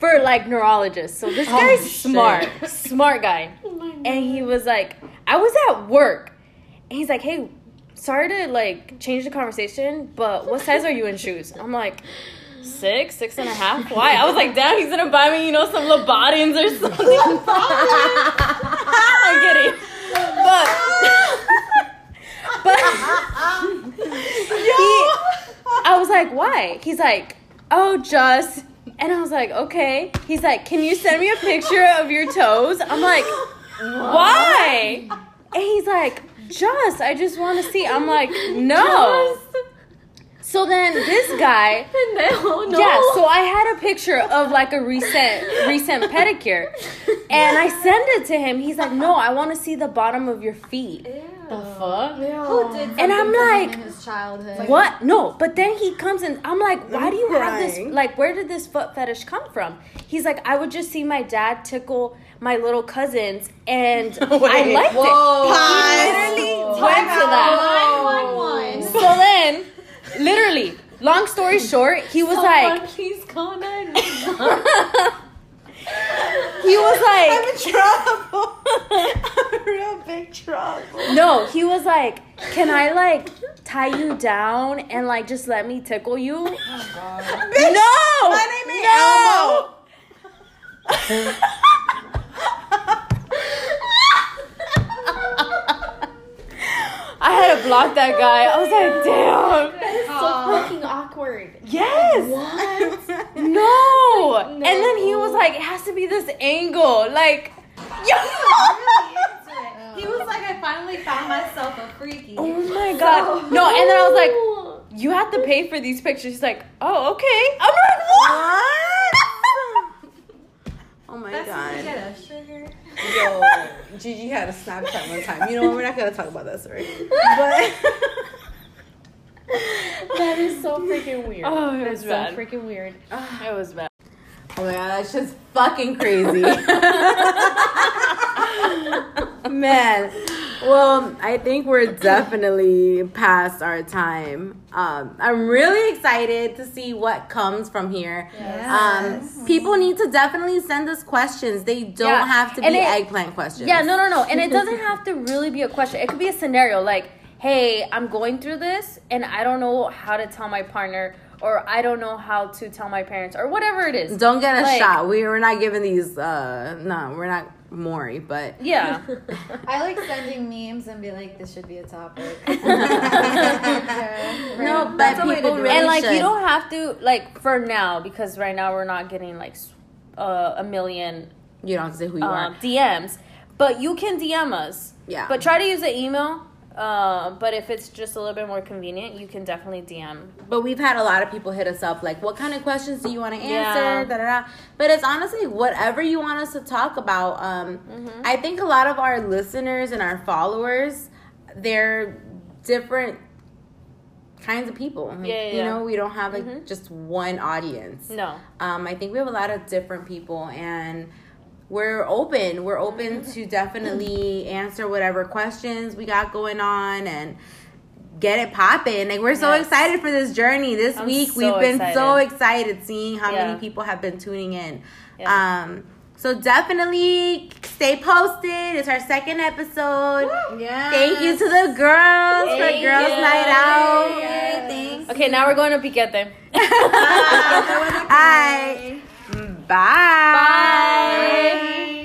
for like neurologist. So this guy's shit. smart, smart guy. And he was like, I was at work, and he's like, Hey, sorry to like change the conversation, but what size are you in shoes? I'm like. Six, six and a half. Why? I was like, damn, he's gonna buy me, you know, some Louboutins or something. I'm kidding. But but he, I was like, why? He's like, oh, just. And I was like, okay. He's like, can you send me a picture of your toes? I'm like, why? And he's like, just. I just want to see. I'm like, no. So then this guy, no, oh, no. yeah. So I had a picture of like a recent recent pedicure, and I sent it to him. He's like, no, I want to see the bottom of your feet. the fuck? Who did And I'm something to him like, in his childhood? What? No, but then he comes and I'm like, why do you have this? Like, where did this foot fetish come from? He's like, I would just see my dad tickle my little cousins, and I Wait, liked Whoa. it. He literally went to that. 911. So then, Literally. Long story short, he was Someone like, "Please call nine he was like, "I'm in trouble. I'm in real big trouble." No, he was like, "Can I like tie you down and like just let me tickle you?" Oh God! No, my name is no. Elmo. I had to block that guy. I was like, oh, "Damn." Fucking. Yes. What? No. And then he was like, it has to be this angle. Like, yo. He was like, I finally found myself a freaky. Oh my god. No, and then I was like, you have to pay for these pictures. He's like, oh, okay. I'm like, what? Oh my That's god. what get us sugar. Yo, Gigi had a Snapchat one time. You know what? We're not gonna talk about that story. But that is so freaking weird. Oh, it That's was so freaking weird. It was bad. oh my god, that's just fucking crazy. Man. Well, I think we're definitely past our time. Um, I'm really excited to see what comes from here. Um, people need to definitely send us questions. They don't Yeah. have to be it- eggplant questions. Yeah, no, no, no. And it doesn't have to really be a question. It could be a scenario like, hey, I'm going through this and I don't know how to tell my partner or I don't know how to tell my parents or whatever it is. Don't get a Like- shot. We we're not giving these. Uh, no, we're not Maury, but Yeah. I like sending memes and be like, this should be a topic. no, but That's a way to people really and like should. you don't have to like for now because right now we're not getting like uh, a million You don't have to say who you um, are. DMs, but you can DM us. Yeah. But try to use the email. Uh, but if it's just a little bit more convenient, you can definitely DM. But we've had a lot of people hit us up like, what kind of questions do you want to Yeah. answer? Da, da, da. But it's honestly whatever you want us to talk about. Um, Mm-hmm. I think a lot of our listeners and our followers, they're different kinds of people. Yeah, yeah, You yeah. know, we don't have like Mhm. just one audience. No. Um, I think we have a lot of different people and we're open. We're open to definitely answer whatever questions we got going on and get it popping. Like we're so Yes. excited for this journey. This I'm week so we've been so excited. excited seeing how Yeah. many people have been tuning in. Yeah. Um so definitely stay posted. It's our second episode. Yeah. Thank you to the girls for Girls you. Night Out. Yay, thanks. Okay, now we're going to Piquete. All right. Bye. Bye.